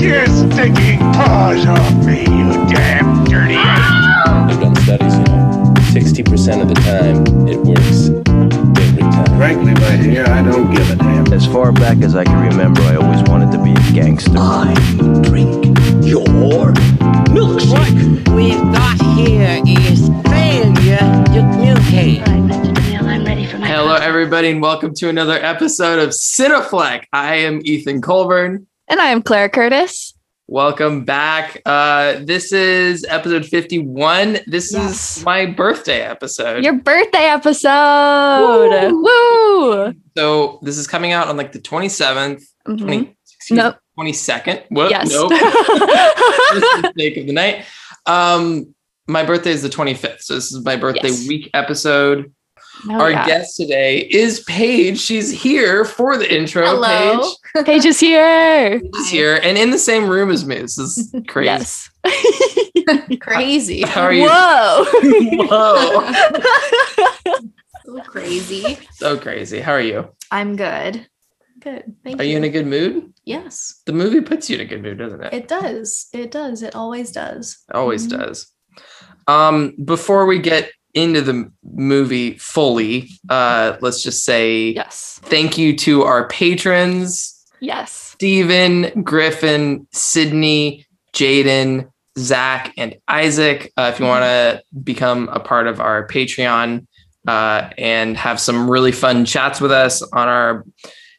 your stinking paws off me, you damn dirty ape! I've done studies, you know. 60% of the time, it works every time. Frankly, my dear, I don't give a damn. As far back as I can remember, I always wanted to be a gangster. I drink your milkshake. What we've got here is failure to communicate. Hi, Mr. DeMille. I'm ready for my Hello, everybody, and welcome to another episode of Cinefleck. I am Ethan Colburn. And I am Claire Curtis. Welcome back. Uh, this is episode 51. This Yes. is my birthday episode. Your birthday episode. Woo! so this is coming out on like the 27th, Mhm. 20, excuse Nope. 22nd. What? Yes. Nope. Mistake of the night. Um, my birthday is the 25th. So this is my birthday Yes. week episode. Oh, Our yeah. guest today is Paige. She's here for the intro. Hello. Paige. Paige is here. is here and in the same room as me. This is crazy. Yes. Crazy. How are you? Whoa. Whoa. so crazy. so crazy. How are you? I'm good. Good. Thank Are you in a good mood? Yes. The movie puts you in a good mood, doesn't it? It does. It does. It always does. always Mhm. does. Um, before we get into the movie fully, uh, let's just say yes. thank you to our patrons. Yes. Stephen, Griffin, Sydney, Jaden, Zach, and Isaac. Uh, if you want to become a part of our Patreon uh, and have some really fun chats with us on our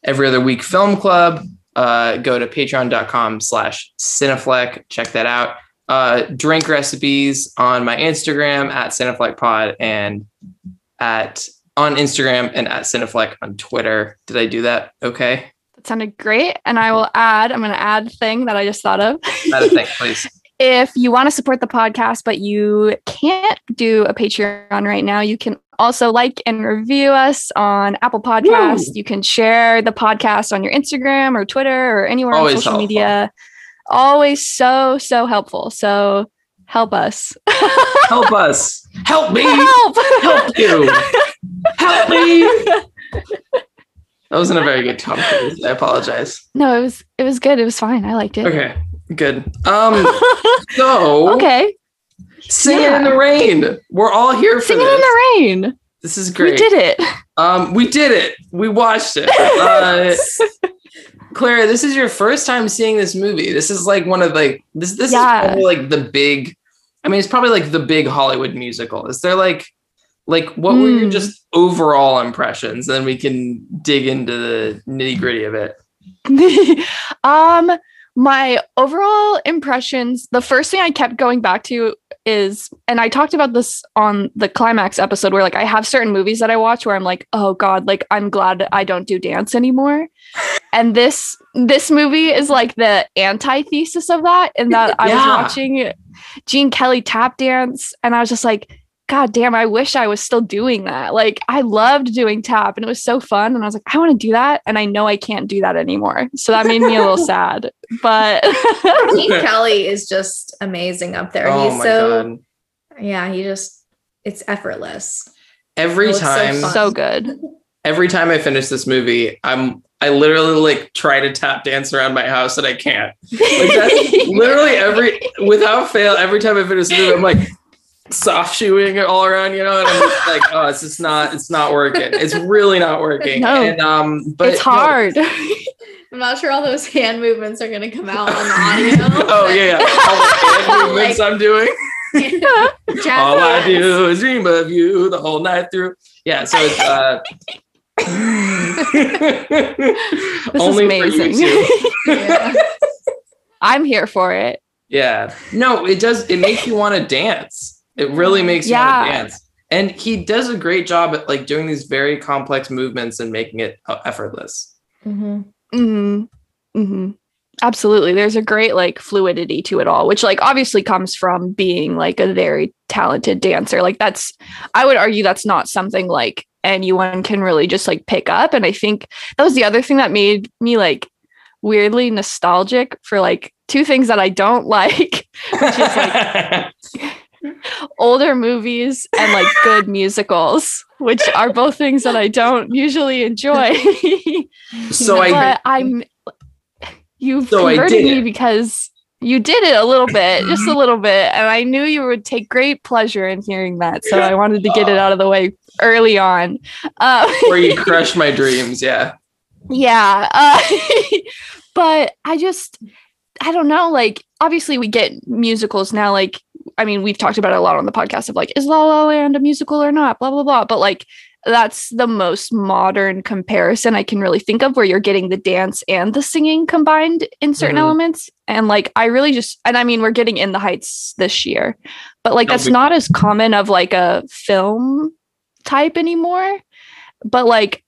every other week film club, uh, go to patreon.com slash cinefleck. Check that out. Uh, drink recipes on my Instagram at cinefleckpod and at on Instagram and at cinefleck on Twitter. Did I do that? Okay. That sounded great. And I will add, I'm going to add thing that I just thought of. Add a thing, please. if you want to support the podcast, but you can't do a Patreon right now, you can also like and review us on Apple Podcasts. Woo. You can share the podcast on your Instagram or Twitter or anywhere Always on social helpful. media. Always so, so helpful. So help us. Help us. Help me. help. Help you. Help me. That wasn't a very good Tom Cruise. I apologize. no, it was it was good. It was fine. I liked it. Okay, good. Um, so okay. singing Yeah. in the rain. We're all here for Singing this. in the rain. This is great. We did it. Um, we did it. We watched it. Uh, Clara, this is your first time seeing this movie. This is like one of like this. This Yeah. is probably like the big. I mean, it's probably like the big Hollywood musical. Is there like, like what were your Hmm. just overall impressions? Then we can dig into the nitty gritty of it. um my overall impressions the first thing i kept going back to is and i talked about this on the climax episode where like i have certain movies that i watch where i'm like oh god like i'm glad i don't do dance anymore and this this movie is like the antithesis of that in that i was watching gene kelly tap dance and i was just like god damn i wish i was still doing that like i loved doing tap and it was so fun and i was like i want to do that and i know i can't do that anymore so that made me a little sad but Gene Kelly is just amazing up there. oh He's my so god! yeah, he just it's effortless. Every Oh, it's so time, so good every time I finish this movie, I'm I literally like try to tap dance around my house and I can't. Like that's literally every without fail. Every time I finish the movie, I'm like soft shoeing it all around, you know, and I'm just like, oh, it's just not, it's not working. It's really not working. No. and um, but it's no. hard I'm not sure all those hand movements are gonna come out on the audio. oh yeah, yeah. All the hand movements Like- I'm doing. All I do is dream of you the whole night through. Yeah, so it's uh this only is for you amazing. Yeah. i'm here for it Yeah. No, it does. It makes you want to dance. It really makes you want to dance. And he does a great job at like doing these very complex movements and making it uh, effortless. Mhm. hmm hmm Absolutely. There's a great like fluidity to it all, which like obviously comes from being like a very talented dancer. Like that's I would argue that's not something like anyone can really just like pick up. And I think that was the other thing that made me like weirdly nostalgic for like two things that I don't like, which is like older movies and like good musicals, which are both things that I don't usually enjoy. so I I'm you've So converted me because you did it a little bit, just a little bit, and I knew you would take great pleasure in hearing that. So I wanted to get it out of the way early on. Uh, Where you crushed my dreams. Yeah. yeah uh, but i just i don't know like obviously we get musicals now like i mean we've talked about it a lot on the podcast of like is la la land a musical or not blah blah blah but like that's the most modern comparison i can really think of where you're getting the dance and the singing combined in certain Mhm. elements and like i really just and i mean we're getting in the heights this year but like No, that's we- not as common of like a film type anymore but like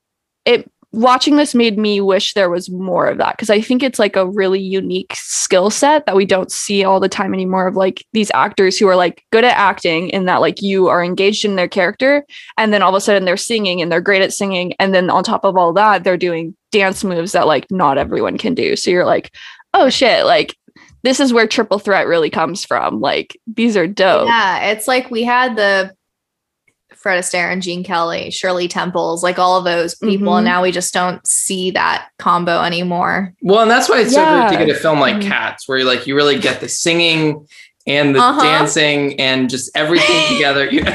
it watching this made me wish there was more of that because I think it's like a really unique skill set that we don't see all the time anymore of like these actors who are like good at acting in that like you are engaged in their character and then all of a sudden they're singing and they're great at singing and then on top of all that they're doing dance moves that like not everyone can do. So you're like oh shit like this is where triple threat really comes from like these are dope. Yeah, it's like we had the Fred Astaire and Gene Kelly, Shirley Temples, like all of those people, Mhm. and now we just don't see that combo anymore. Well, and that's why it's so great to get a film like Mhm. Cats, where you like you really get the singing and the Uh-huh. dancing and just everything together. You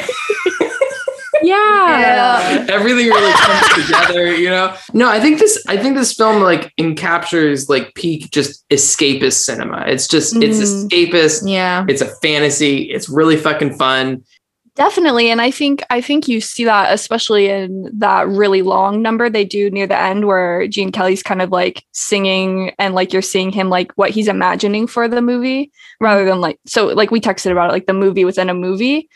yeah, everything really comes together, you know? No, I think this I think this film like encaptures like peak just escapist cinema. It's just it's Mhm. escapist, Yeah. it's a fantasy, it's really fucking fun. Definitely. And I think I think you see that especially in that really long number they do near the end where Gene Kelly's kind of like singing and like you're seeing him like what he's imagining for the movie rather than like so like we texted about it like the movie within a movie.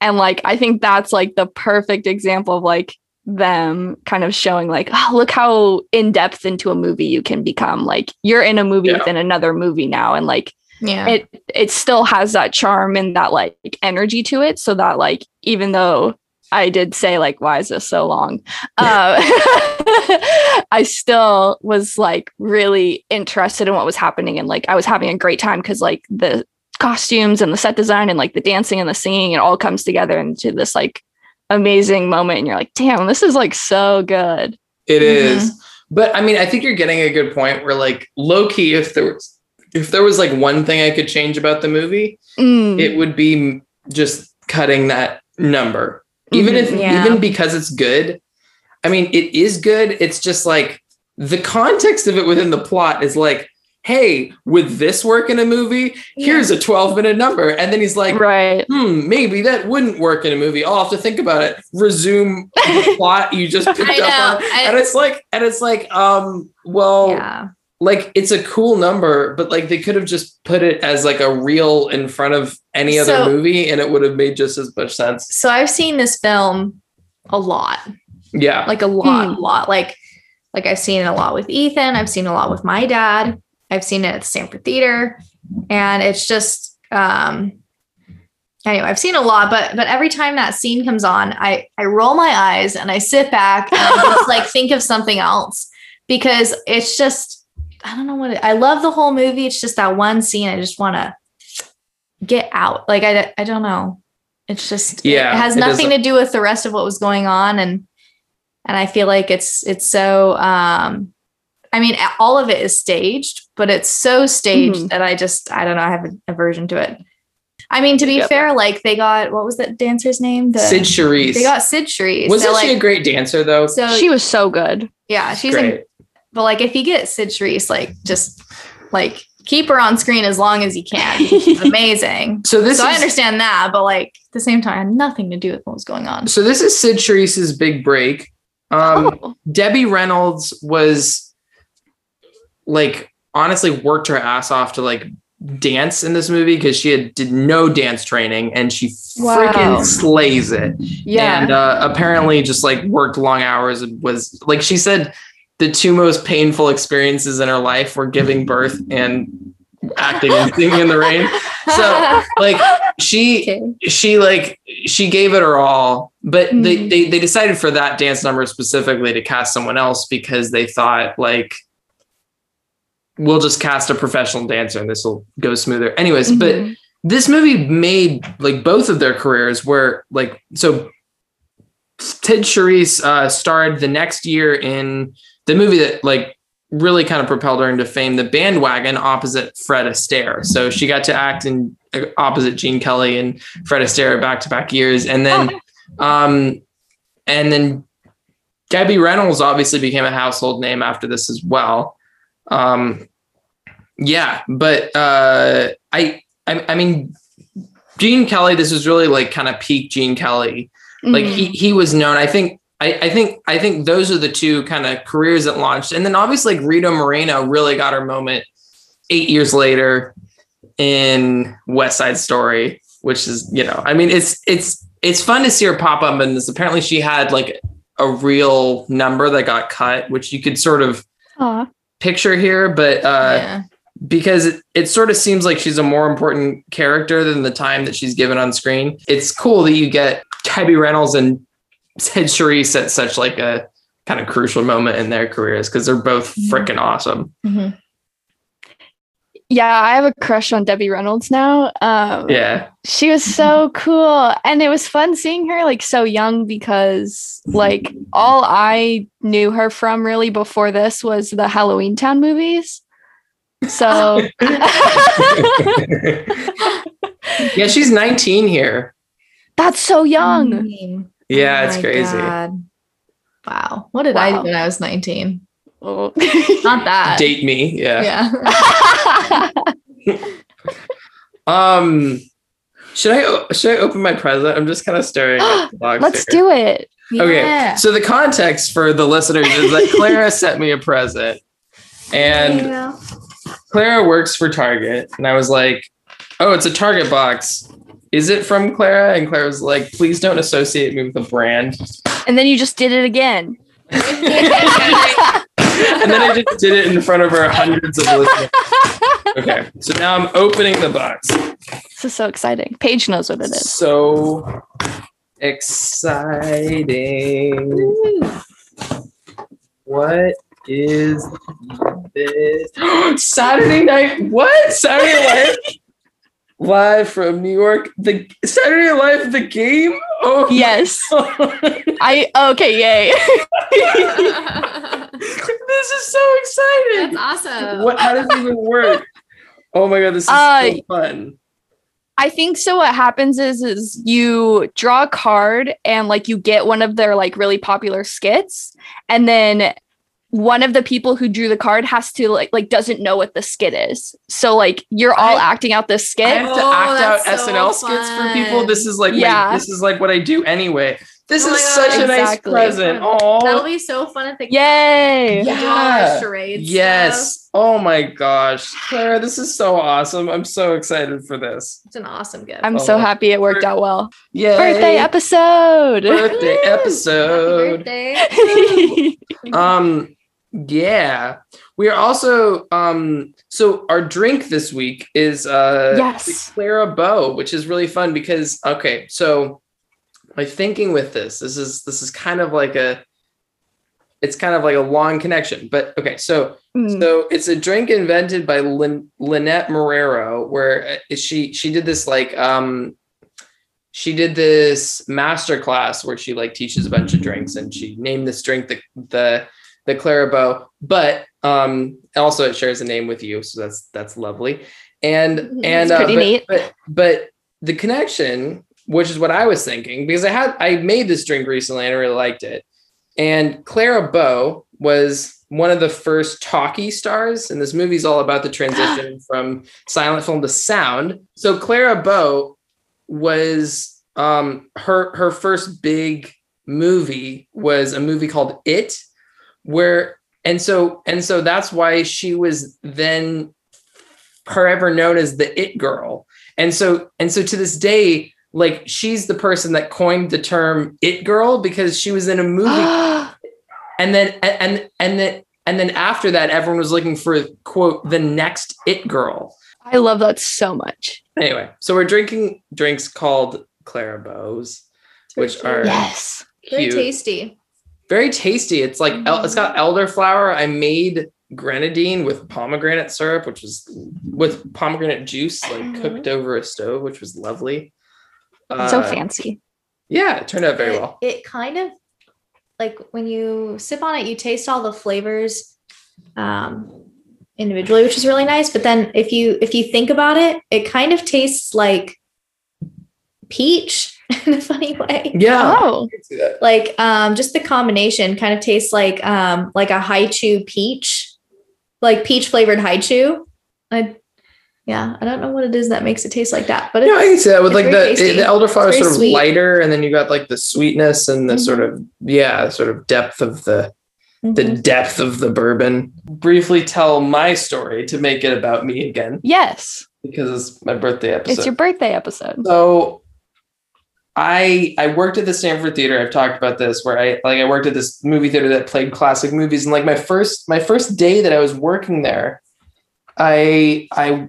And like I think that's like the perfect example of like them kind of showing like oh look how in depth into a movie you can become like you're in a movie Yeah. within another movie now and like Yeah. it it still has that charm and that like energy to it so that like even though i did say like why is this so long uh, i still was like really interested in what was happening and like i was having a great time because like the costumes and the set design and like the dancing and the singing it all comes together into this like amazing moment and you're like damn this is like so good It Mhm. is. But I mean, I think you're getting a good point where like low key, if there was if there was like one thing I could change about the movie, Mm. it would be just cutting that number. Even if Yeah. even because it's good. I mean, it is good. It's just like the context of it within the plot is like, hey, would this work in a movie? Here's a 12 minute number. And then he's like, right hmm, maybe that wouldn't work in a movie. I'll have to think about it. Resume the plot you just picked up on. I- and it's like, and it's like, um, well, yeah. Like it's a cool number, but like they could have just put it as like a reel in front of any other So- movie and it would have made just as much sense. So I've seen this film a lot. Yeah. like a lot, Hmm. a lot. Like, like I've seen it a lot with Ethan. I've seen a lot with my dad. I've seen it at the Stanford Theater, and it's just, um, anyway, I've seen a lot. But but every time that scene comes on, I I roll my eyes and I sit back and I just like think of something else because it's just I don't know what it, I love the whole movie. It's just that one scene I just want to get out. Like I I don't know. It's just Yeah, It has nothing doesn't- to do with the rest of what was going on and and I feel like it's it's so um I mean all of it is staged, but it's so staged Mhm. that I just I don't know, I have an aversion to it. I mean, to be Yep. fair, like they got what was that dancer's name? The Cyd Charisse. they got Cyd Charisse. Wasn't So, she like, a great dancer though? so she was so good yeah, she's great. But like if you get Cyd Charisse, like just like keep her on screen as long as you can. Amazing. so this so I understand that, but like at the same time, it had nothing to do with what was going on. so this is Cyd Charisse's big break. Um oh. Debbie Reynolds was like honestly worked her ass off to like dance in this movie because she had did no dance training and she Wow. freaking slays it. yeah And uh, apparently just like worked long hours and was like she said the two most painful experiences in her life were giving birth and acting and singing in the rain. So like she Okay. she like she gave it her all but they, Mhm. they they decided for that dance number specifically to cast someone else because they thought like we'll just cast a professional dancer and this will go smoother anyways but Mhm. this movie made like both of their careers where like so Cyd Charisse uh starred the next year in the movie that like really kind of propelled her into fame. The bandwagon opposite Fred Astaire. So she got to act in uh, opposite Gene Kelly and Fred Astaire back to back years, and then um, and then Debbie Reynolds obviously became a household name after this as well. Um, yeah, but uh, I, I I mean Gene Kelly. This was really like kind of peak Gene Kelly like Mhm. he he was known i think I, I think I think those are the two kind of careers that launched, and then obviously like Rita Moreno really got her moment eight years later in West Side Story, which is you know I mean it's it's it's fun to see her pop up and this. Apparently she had like a real number that got cut, which you could sort of Aw. picture here, but uh, yeah. because it, it sort of seems like she's a more important character than the time that she's given on screen. It's cool that you get Debbie Reynolds and Cyd Charisse at such like a kind of crucial moment in their careers because they're both freaking awesome. Mhm. Yeah, I have a crush on Debbie Reynolds now. Um, Yeah. she was so cool, and it was fun seeing her like so young because like all I knew her from really before this was the Halloweentown movies. So yeah, she's 19 here. that's so young. Yeah, Oh it's crazy. God. Wow. What did I do when I was 19? Oh. Not that. Date me. Yeah. Yeah. Um should I should I open my present? I'm just kind of staring at the box. Let's here. do it. Okay. So the context for the listeners is that Clara sent me a present. And Clara works for Target. And I was like, oh, it's a Target box. Is it from Clara? And Clara was like, please don't associate me with a brand. And then you just did it again. And then I just did it in front of our hundreds of listeners. Okay. So now I'm opening the box. This is so exciting. Paige knows what it is. So exciting. What is this? Saturday night. What? Saturday Night Live? Live from New York. The Saturday Night Live, the game? Oh, Yes. I okay, yay. this is so exciting. That's awesome. What? How does it even work? Oh my god, this is Uh, so fun. I think so what happens is is you draw a card and like you get one of their like really popular skits and then one of the people who drew the card has to like like doesn't know what the skit is. So like you're all I- acting out this skit. I have to Oh, act out so SNL skits for people. This is like Yeah. my, this is like what I do anyway. This Oh my is God, such a nice present. Oh, That'll be so fun at the Yay. We do all Yeah. our charades. stuff. yes. Oh my gosh, Clara, this is so awesome. I'm so excited for this. It's an awesome gift. I'm so Oh. happy it worked out well. Yay! Birthday episode. Birthday episode. Happy birthday. um yeah we are also um so our drink this week is uh Yes. clara bow which is really fun because okay so my thinking with this this is this is kind of like a it's kind of like a long connection but okay so Mm. so it's a drink invented by Lin- Lynette Marrero, where uh, she she did this like um she did this master class where she like teaches a bunch of drinks and she named this drink the the the Clara Bow, but um also it shares a name with you, so that's that's lovely. And and It's pretty but, neat. But but the connection, which is what I was thinking, because I had I made this drink recently and I really liked it. And Clara Bow was one of the first talkie stars, and this movie's all about the transition from silent film to sound. So Clara Bow was um her her first big movie was a movie called It, where and so and so that's why she was then forever known as the It Girl. And so and so to this day, like she's the person that coined the term It Girl because she was in a movie and then and and then and then after that everyone was looking for quote the next it girl I love that so much. anyway so we're drinking drinks called clara bows which are Yes. Very tasty. Very tasty it's like el- it's got elderflower i made grenadine with pomegranate syrup which was with pomegranate juice like Mhm. cooked over a stove which was lovely so Uh, fancy. yeah it turned out very it, well It kind of like when you sip on it, you taste all the flavors um, individually, which is really nice. But then if you if you think about it, it kind of tastes like peach in a funny way. Yeah. Oh, I can see that. Like um, just the combination kind of tastes like um, like a Hi-Chew peach, like peach flavored Hi-Chew. I yeah, I don't know what it is that makes it taste like that, but Yeah, I can it's, see that with like the tasty. the elderflower is sort of sweet. lighter, and then you got like the sweetness and the Mhm. sort of yeah, sort of depth of the the Mhm. depth of the bourbon. Briefly tell my story to make it about me again yes. because it's my birthday episode. It's your birthday episode. So I I worked at the Stanford Theater. I've talked about this where I like I worked at this movie theater that played classic movies and like my first my first day that I was working there I I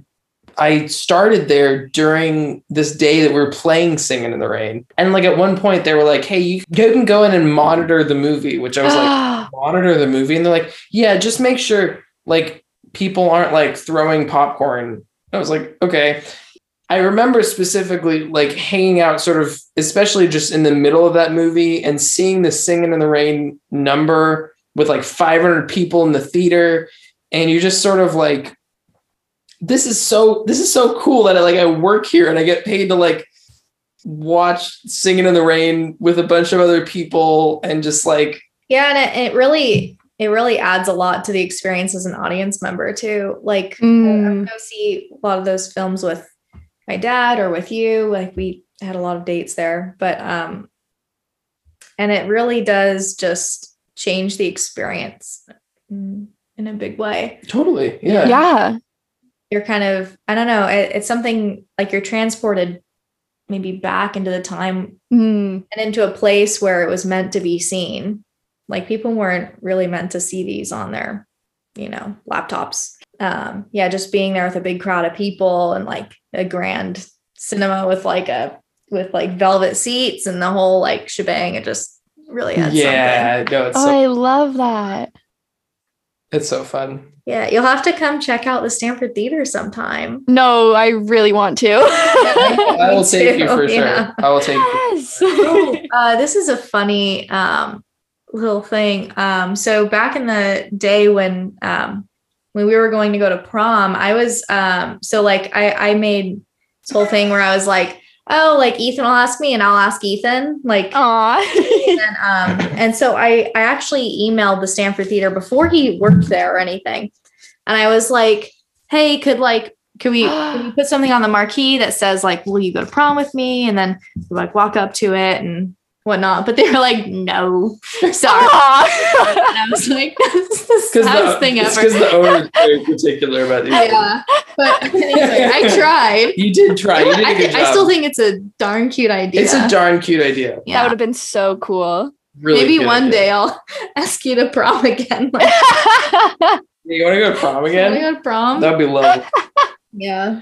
I started there during this day that we were playing Singing in the Rain. And like at one point they were like, "Hey, you, you can go in and monitor the movie," which I was like, monitor the movie and they're like yeah just make sure like people aren't like throwing popcorn i was like okay i remember specifically like hanging out sort of especially just in the middle of that movie and seeing the singing in the rain number with like 500 people in the theater and you just sort of like this is so this is so cool that I like I work here and I get paid to like watch singing in the rain with a bunch of other people and just like Yeah, and it, it really it really adds a lot to the experience as an audience member too. Like I- I Mm. go see a lot of those films with my dad or with you. Like we had a lot of dates there, but um, and it really does just change the experience in a big way. totally yeah Yeah. You're kind of I don't know. It, it's something like you're transported maybe back into the time Mm. and into a place where it was meant to be seen. Like people weren't really meant to see these on their, you know, laptops. Um, yeah, just being there with a big crowd of people and like a grand cinema with like a with like velvet seats and the whole like shebang. It just really adds something. yeah no it's Oh, so, I love that. it's so fun Yeah, you'll have to come check out the Stanford Theater sometime. No, I really want to. i will Me take you too, for sure yeah. i will take you uh, this is a funny um, little thing. Um, so back in the day when um, when we were going to go to prom, I was um, so like I I made this whole thing where I was like, oh, like Ethan will ask me and I'll ask Ethan, like. Aw. And, um, and so I, I actually emailed the Stanford Theater before he worked there or anything. And I was like, hey, could like, could we, could we put something on the marquee that says like, will you go to prom with me? And then like walk up to it and whatnot. But they were like, no, sorry. And I was like, that's the because saddest the, thing it's ever. 'cause the owner is very particular about these things. Yeah. But anyway, I tried. you did try you did a I, good thi- job I still think it's a darn cute idea. it's a darn cute idea yeah. That would have been so cool. really Maybe one idea. day I'll ask you to prom again. Like, you want to go to prom wanna again go to prom? that'd be lovely Yeah.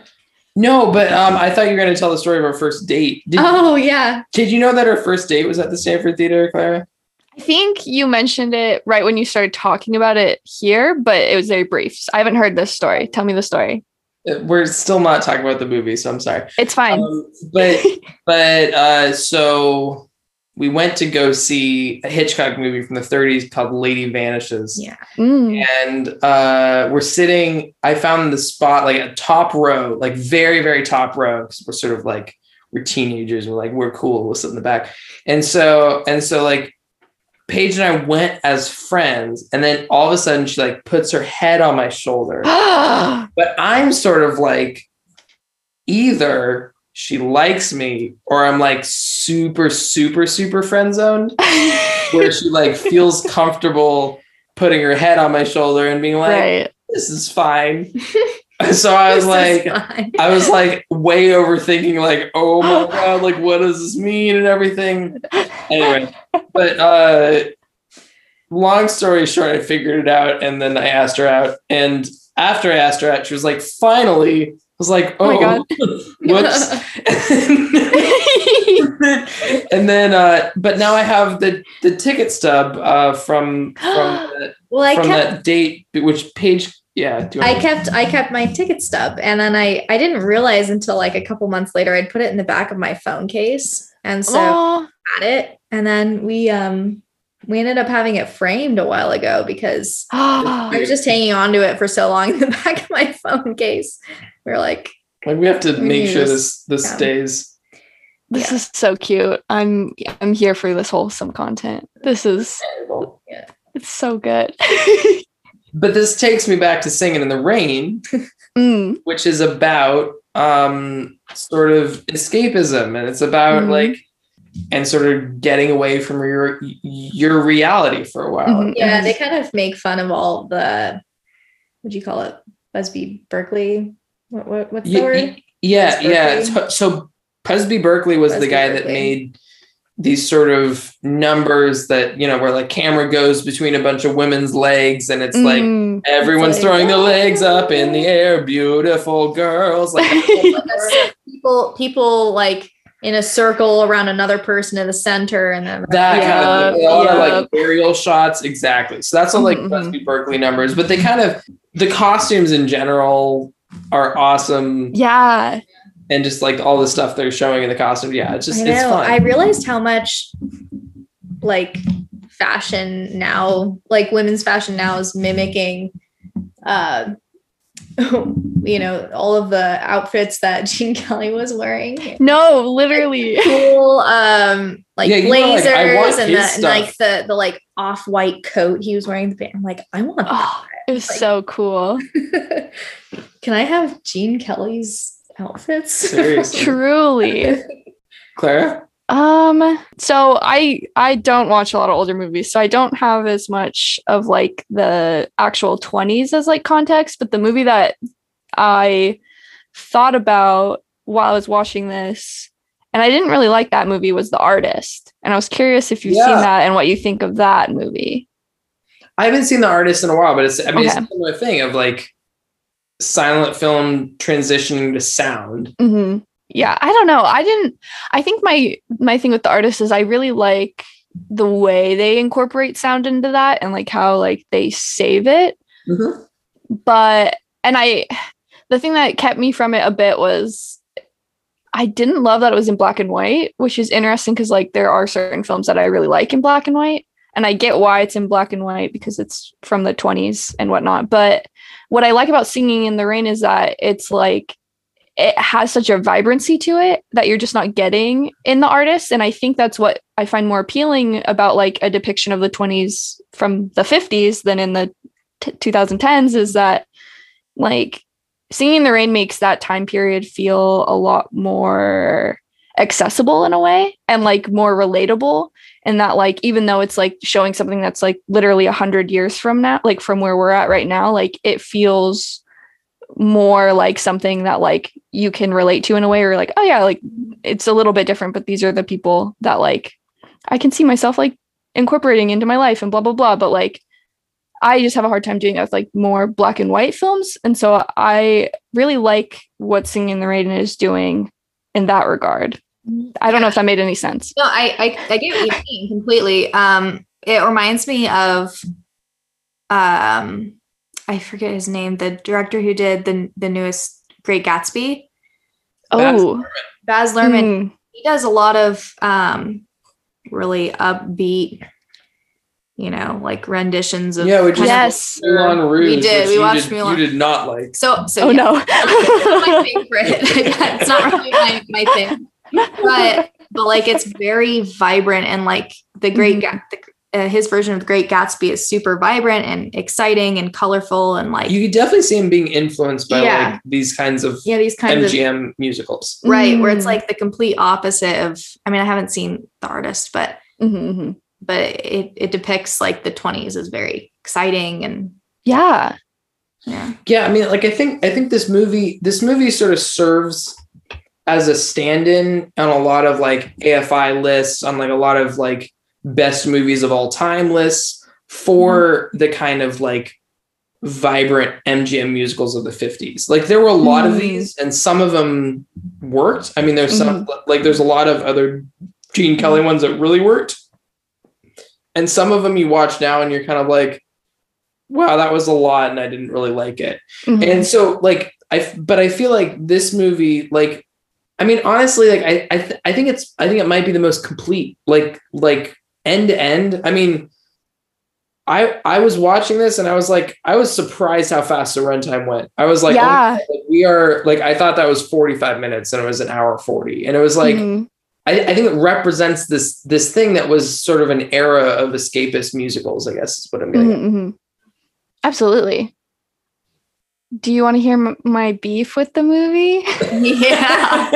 No but um i thought you were going to tell the story of our first date did, Oh yeah. did you know that our first date was at the stanford theater clara I think you mentioned it right when you started talking about it here, but it was very brief. I haven't heard this story. Tell me the story. Uh, we're still not talking about the movie so i'm sorry It's fine. Um, but but uh, so we went to go see a Hitchcock movie from the 30s called Lady Vanishes. Yeah. Mm. And uh, we're sitting. I found the spot like a top row, like very very top row, because we're sort of like we're teenagers. We're like we're cool. We'll sit in the back. And so and so like Paige and I went as friends, and then all of a sudden she like puts her head on my shoulder but I'm sort of like either she likes me or I'm like super, super, super friend zoned where she like feels comfortable putting her head on my shoulder and being like, right. this is fine. so I was like, I was like way overthinking, like, oh my god, like what does this mean and everything. Anyway, but uh long story short, I figured it out and then I asked her out. And after I asked her out, she was like, finally, was like, Oh oh, my God. whoops. and then uh but now I have the the ticket stub uh from from the, well, I from kept that date which page yeah, do you I kept I kept my ticket stub and then I I didn't realize until like a couple months later I'd put it in the back of my phone case and so Aw. had it and then we um we ended up having it framed a while ago because I was just hanging on to it for so long in the back of my phone case. We are like, Like we have to make sure this- this this yeah. stays. This Yeah. is so cute. I'm I'm here for this wholesome content. This is yeah. it's so good. But this takes me back to Singing in the Rain, Mm, which is about um sort of escapism and it's about Mhm. like and sort of getting away from your your reality for a while. Mhm. Yeah, they kind of make fun of all the what do you call it? Busby Berkeley. What, what what's the Ye- word? Yeah, Busby yeah. Berkeley? So, so Busby Berkeley was the Busby guy that made these sort of numbers that you know where like camera goes between a bunch of women's legs and it's like mm. everyone's like, throwing their legs up in the air, beautiful girls. Like people people like in a circle around another person in the center and then that kind of thing. A lot of Yeah. like aerial shots, exactly. So that's all like Mhm. Berkeley numbers, but they kind of the costumes in general are awesome yeah. and just like all the stuff they're showing in the costume. Yeah, it's just I know. it's fun. I realized how much like fashion now, like women's fashion now is mimicking uh you know, all of the outfits that Gene Kelly was wearing. No, literally. Cool um like Yeah, you know, like, blazers and, the, and like the the like off-white coat he was wearing. I'm like, I want that. Oh, it was so cool. Can I have Gene Kelly's outfits? Seriously. Truly. Clara? Um, so I I don't watch a lot of older movies, so I don't have as much of like the actual 20s as like context, but the movie that I thought about while I was watching this and I didn't really like that movie was The Artist. And I was curious if you've Yeah. seen that and what you think of that movie. I haven't seen the artist in a while, but it's I mean it's a similar thing of like silent film transitioning to sound. hmm Yeah, I don't know. I didn't. I think my my thing with the artist is I really like the way they incorporate sound into that and like how like they save it. Mhm. But and I, the thing that kept me from it a bit was I didn't love that it was in black and white, which is interesting because like there are certain films that I really like in black and white, and I get why it's in black and white because it's from the twenties and whatnot. But what I like about Singing in the Rain is that it's like it has such a vibrancy to it that you're just not getting in the artist. And i think that's what i find more appealing about like a depiction of the 20s from the 50s than in the t- 2010s is that like singing in the rain makes that time period feel a lot more accessible in a way and like more relatable. And that like even though it's like showing something that's like literally 100 years from now like from where we're at right now like it feels more like something that like you can relate to in a way or like oh yeah like it's a little bit different but these are the people that like i can see myself like incorporating into my life and blah blah blah. But like i just have a hard time doing that with like more black and white films. And so i really like what singing in the rain is doing in that regard. I don't know if that made any sense. No, I, I I get what you mean completely. Um, it reminds me of, um, I forget his name, the director who did the the newest Great Gatsby, oh Baz Luhrmann. mm, He does a lot of um, really upbeat, you know, like renditions of. Yeah, we just kind yes Moulin Rouge. We did, we watched did, Moulin- You did not like. So so oh yeah. no it's not my favorite. it's not really my, my thing. But but like it's very vibrant and like the great. Ga- the, uh, his version of the Great Gatsby is super vibrant and exciting and colorful and like You could definitely see him being influenced by Yeah. like these kinds of yeah these kinds of MGM musicals. right where it's Mm. like the complete opposite of I mean I haven't seen the artist but Mhm, mhm. but it it depicts like the 20s as very exciting and yeah yeah Yeah, I mean, like I think I think this movie this movie sort of serves as a stand-in on a lot of like AFI lists, on like a lot of like best movies of all time lists for the kind of like vibrant MGM musicals of the 50s. Like there were a lot of Mhm. these and some of them worked. I mean, there's some like there's a lot of other Gene Kelly ones that really worked. And some of them you watch now and you're kind of like, wow, that was a lot and I didn't really like it. Mhm. And so like I but I feel like this movie like I mean honestly like I I, th- I think it's I think it might be the most complete like like end to end. I mean, I I was watching this and I was like, I was surprised how fast the runtime went. I was like, oh Yeah. God, like, we are like I thought that was 45 minutes and it was an hour 40. And it was like Mhm. I, I think it represents this this thing that was sort of an era of escapist musicals, I guess is what I'm getting. at. Mhm, mhm. Absolutely. Do you want to hear m- my beef with the movie? Yeah.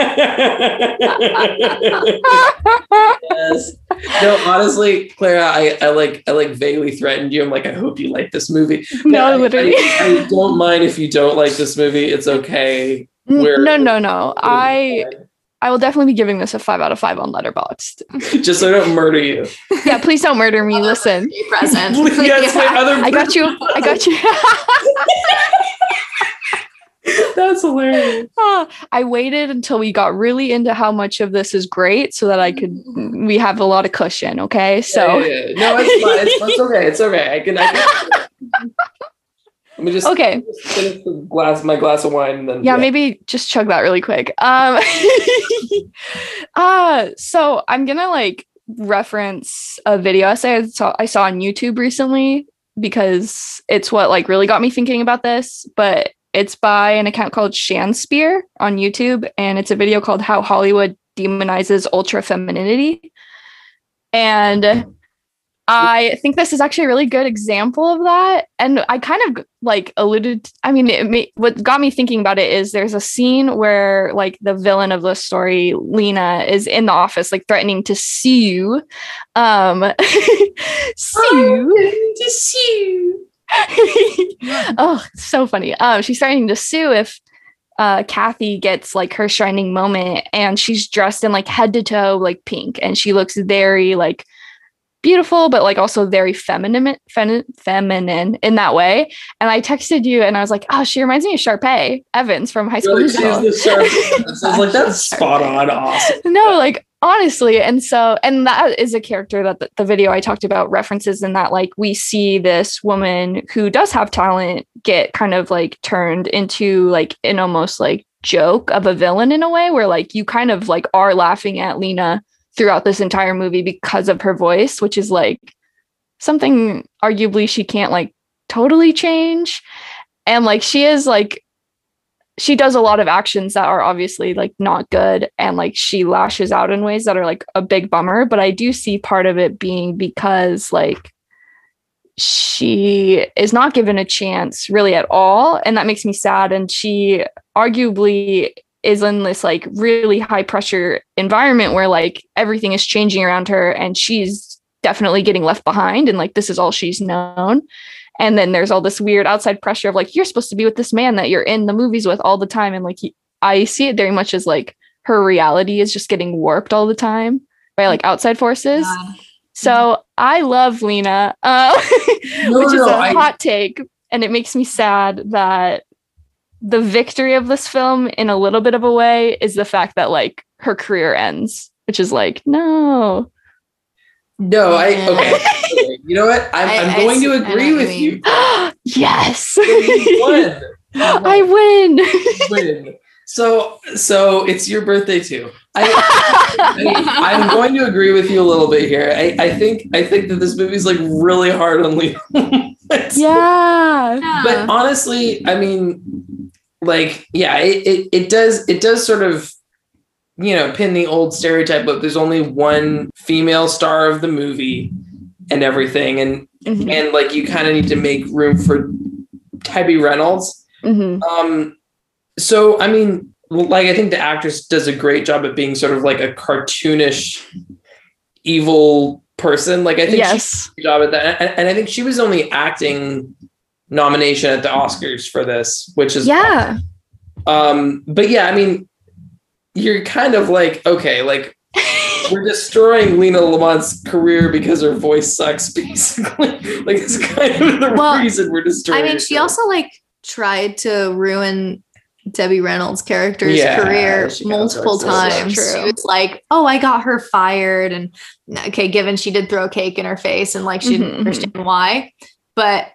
yes. No, honestly, Clara, I, I like I like vaguely threatened you. I'm like, I hope you like this movie. no, I- literally. I, I don't mind if you don't like this movie. It's okay. We're- no, no, no. I I will definitely be giving this a five out of five on Letterboxd. just so I don't murder you. yeah, please don't murder me. Listen, Be present. yes, my other I got you. I got you. That's hilarious. Ah, I waited until we got really into how much of this is great so that I could we have a lot of cushion, okay? So Yeah, yeah, yeah. no, it's fine. It's, it's okay. It's okay. I can. I can Let me just Okay. just finish the glass, my glass of wine, and then yeah, maybe just chug that really quick. Um uh so I'm gonna like reference a video essay I saw I saw on YouTube recently because it's what like really got me thinking about this, but it's by an account called Shanspeare on YouTube, and it's a video called How Hollywood Demonizes Ultra Femininity. And I think this is actually a really good example of that. And I kind of like alluded, I mean, it ma- what got me thinking about it is there's a scene where like the villain of the story, Lena, is in the office, like threatening to sue. Um, sue. to sue. oh, so funny. Um, she's starting to sue if uh Kathy gets like her shining moment and she's dressed in like head to toe like pink and she looks very like beautiful but like also very feminine fem- feminine in that way and I texted you and I was like oh she reminds me of Sharpay Evans from High School Musical sharp. I was like, that's spot on, awesome. no like honestly and so and that is a character that the, the video i talked about references in that like we see this woman who does have talent get kind of like turned into like an almost like joke of a villain in a way where like you kind of like are laughing at lena throughout this entire movie because of her voice which is like something arguably she can't like totally change. And like she is like she does a lot of actions that are obviously like not good and like she lashes out in ways that are like a big bummer. But i do see part of it being because like she is not given a chance really at all. And that makes me sad. And she arguably is in this like really high pressure environment where like everything is changing around her and she's definitely getting left behind and like this is all she's known. And then there's all this weird outside pressure of like you're supposed to be with this man that you're in the movies with all the time. And like he, i see it very much as like her reality is just getting warped all the time by like outside forces. So i love lena uh, No, which is no, a I- hot take and it makes me sad that the victory of this film in a little bit of a way is the fact that like her career ends which is like no No, I okay. okay. You know what? I'm, I- I'm going see- to agree what you with you. yes You won. i win win. So so it's your birthday too. I, I I'm going to agree with you a little bit here. I, I think I think that this movie's like really hard on Leo. yeah But honestly, I mean, like, yeah, it, it, it does it does sort of you know pin the old stereotype of there's only one female star of the movie and everything and Mhm. and like you kind of need to make room for Debbie Reynolds. Mhm. Um, so I mean, like I think the actress does a great job at being sort of like a cartoonish, evil person. Like I think she yes job at that, and, and I think she was only acting nomination at the Oscars for this, which is yeah Um, but yeah, I mean, you're kind of like okay, like we're destroying Lena Lamont's career because her voice sucks, basically. like it's kind of the Well, reason we're destroying. I mean, she also like tried to ruin Debbie Reynolds' character's Yeah, career multiple times. She was like, "Oh, I got her fired," and okay, given she did throw cake in her face, and like she Mhm, didn't understand why, but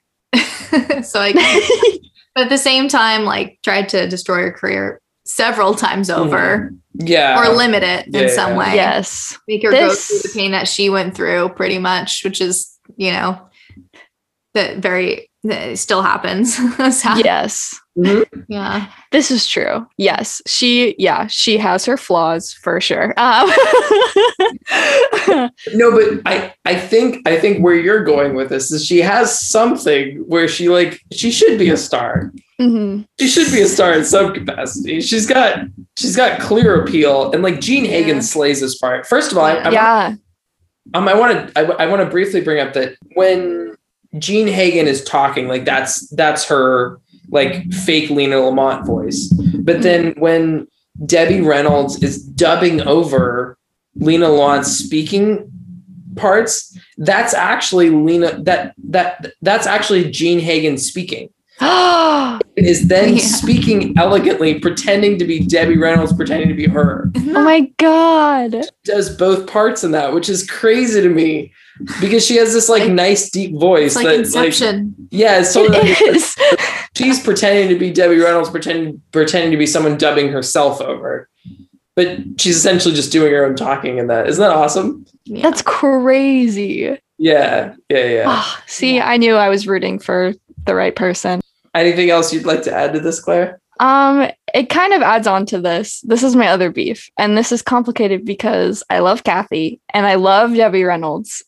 so I, but at the same time, like tried to destroy her career several times hmm. over Yeah. or limit it in Yeah, some yeah. way. Yes. Make her This- go through the pain that she went through pretty much, which is, you know, that very that still happens. Sad. Yes. Yeah. This is true. Yes. She yeah, she has her flaws for sure. Um, No, but I I think I think where you're going with this is she has something where she like she should be a star. mhm. She should be a star in some capacity. She's got she's got clear appeal and like Jean Hagen Yeah. slays this part. First of all, I, I Yeah. um, I want to I, I want to briefly bring up that when Jean Hagen is talking, like that's that's her like fake Lina Lamont voice. But then when Debbie Reynolds is dubbing over Lina Lamont's speaking parts, that's actually Lina that that that's actually Jean Hagen speaking. Is then Yeah. speaking elegantly, pretending to be Debbie Reynolds, pretending to be her Oh my god. does both parts in that, which is crazy to me because she has this like, Like- nice deep voice It's like that Inception. like yeah, it's totally like, It is. She's pretending to be Debbie Reynolds, pretending pretending to be someone dubbing herself over. But she's essentially just doing her own talking in that. Isn't that awesome? Yeah. That's crazy. Yeah, yeah, yeah. Ah, see, I knew I was rooting for the right person. Anything else you'd like to add to this, Claire? Um, it kind of adds on to this. This is my other beef, and this is complicated because I love Kathy and I love Debbie Reynolds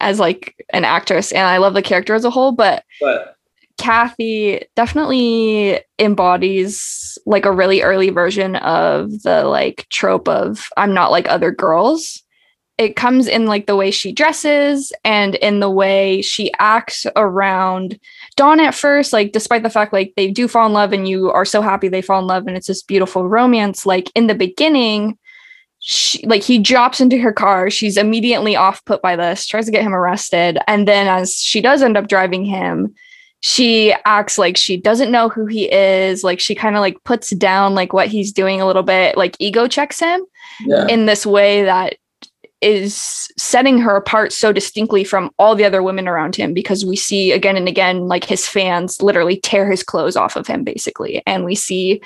as like an actress, and I love the character as a whole. But But Kathy definitely embodies like a really early version of the like trope of I'm not like other girls. It comes in like the way she dresses and in the way she acts around Don at first, like despite the fact like they do fall in love and you are so happy they fall in love and it's this beautiful romance, like in the beginning, she like he drops into her car, she's immediately off put by this, tries to get him arrested, and then as she does end up driving him, she acts like she doesn't know who he is like she kind of like puts down like what he's doing a little bit like ego checks him yeah. in this way that is setting her apart so distinctly from all the other women around him because we see again and again like his fans literally tear his clothes off of him basically and we see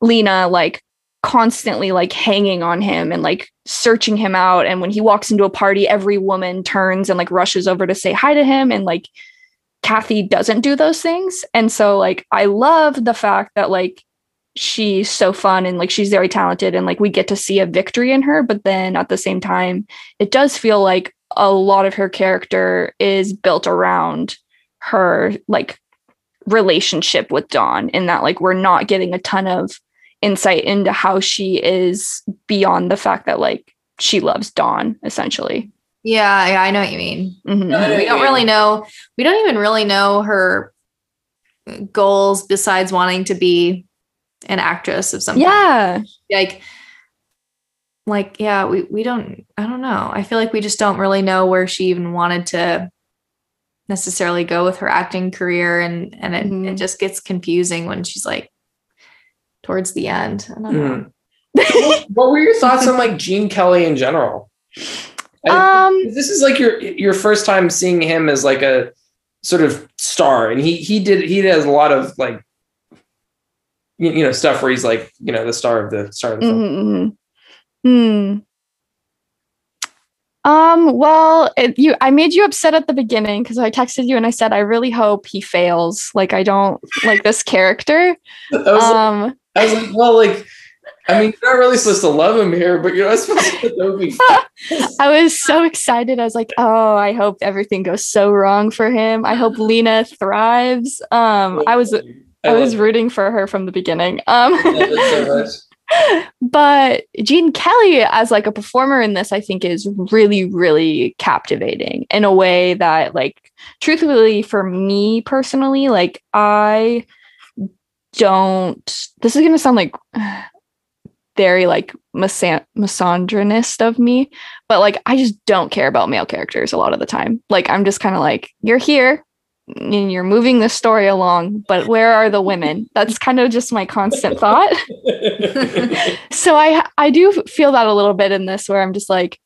Lina like constantly like hanging on him and like searching him out and when he walks into a party every woman turns and like rushes over to say hi to him and like Kathy doesn't do those things. And so like I love the fact that like she's so fun and like she's very talented and like we get to see a victory in her, but then at the same time it does feel like a lot of her character is built around her like relationship with Don in that like we're not getting a ton of insight into how she is beyond the fact that like she loves Don essentially. Yeah, yeah, I know what you mean. Mhm. Yeah. We don't really know. We don't even really know her goals besides wanting to be an actress of some kind. Yeah. Like, like, yeah, we we don't. I don't know. I feel like we just don't really know where she even wanted to necessarily go with her acting career, and and it, Mhm. it just gets confusing when she's like towards the end. I don't know. Mhm. what were your thoughts on like Gene Kelly in general? Um this is like your your first time seeing him as like a sort of star and he he did he does a lot of like you, you know stuff where he's like you know the star of the star of the film. Mhm, mhm. Hmm. Um, well, it, you I made you upset at the beginning because I texted you and I said I really hope he fails. Like I don't like this character. I, was like, Um I was like well like I mean you're not really supposed to love him here but you're not supposed to that would be I was so excited. I was like, oh, I hope everything goes so wrong for him. I hope Lina thrives. Um, I was I was rooting for her from the beginning. Um it so much. but Gene Kelly as like a performer in this, I think is really, really captivating in a way that like truthfully for me personally, like I don't this is gonna sound like very like misan- misandrist of me, but like I just don't care about male characters a lot of the time. Like I'm just kind of like, you're here and you're moving the story along, but where are the women? That's kind of just my constant thought so I I do feel that a little bit in this where I'm just like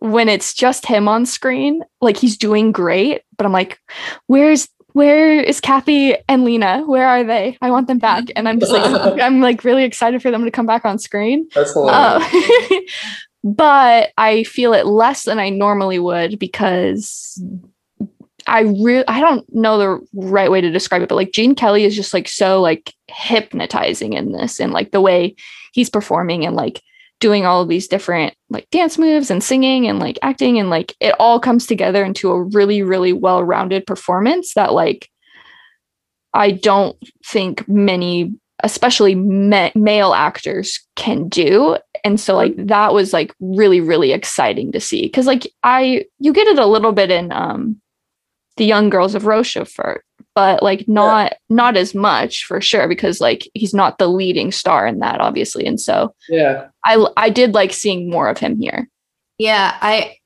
when it's just him on screen, like he's doing great, but I'm like, where's where is Kathy and Lina? Where are they? I want them back. And I'm just like, I'm like really excited for them to come back on screen. That's hilarious. Uh, but I feel it less than I normally would because I really I don't know the right way to describe it, but like Gene Kelly is just like so like hypnotizing in this and like the way he's performing and like doing all of these different like dance moves and singing and like acting and like it all comes together into a really really well-rounded performance that like I don't think many especially ma- male actors can do. And so like that was like really really exciting to see. Cuz like I you get it a little bit in um the young girls of Rochefort but like not not as much for sure because like he's not the leading star in that obviously and so yeah. I I did like seeing more of him here. Yeah, I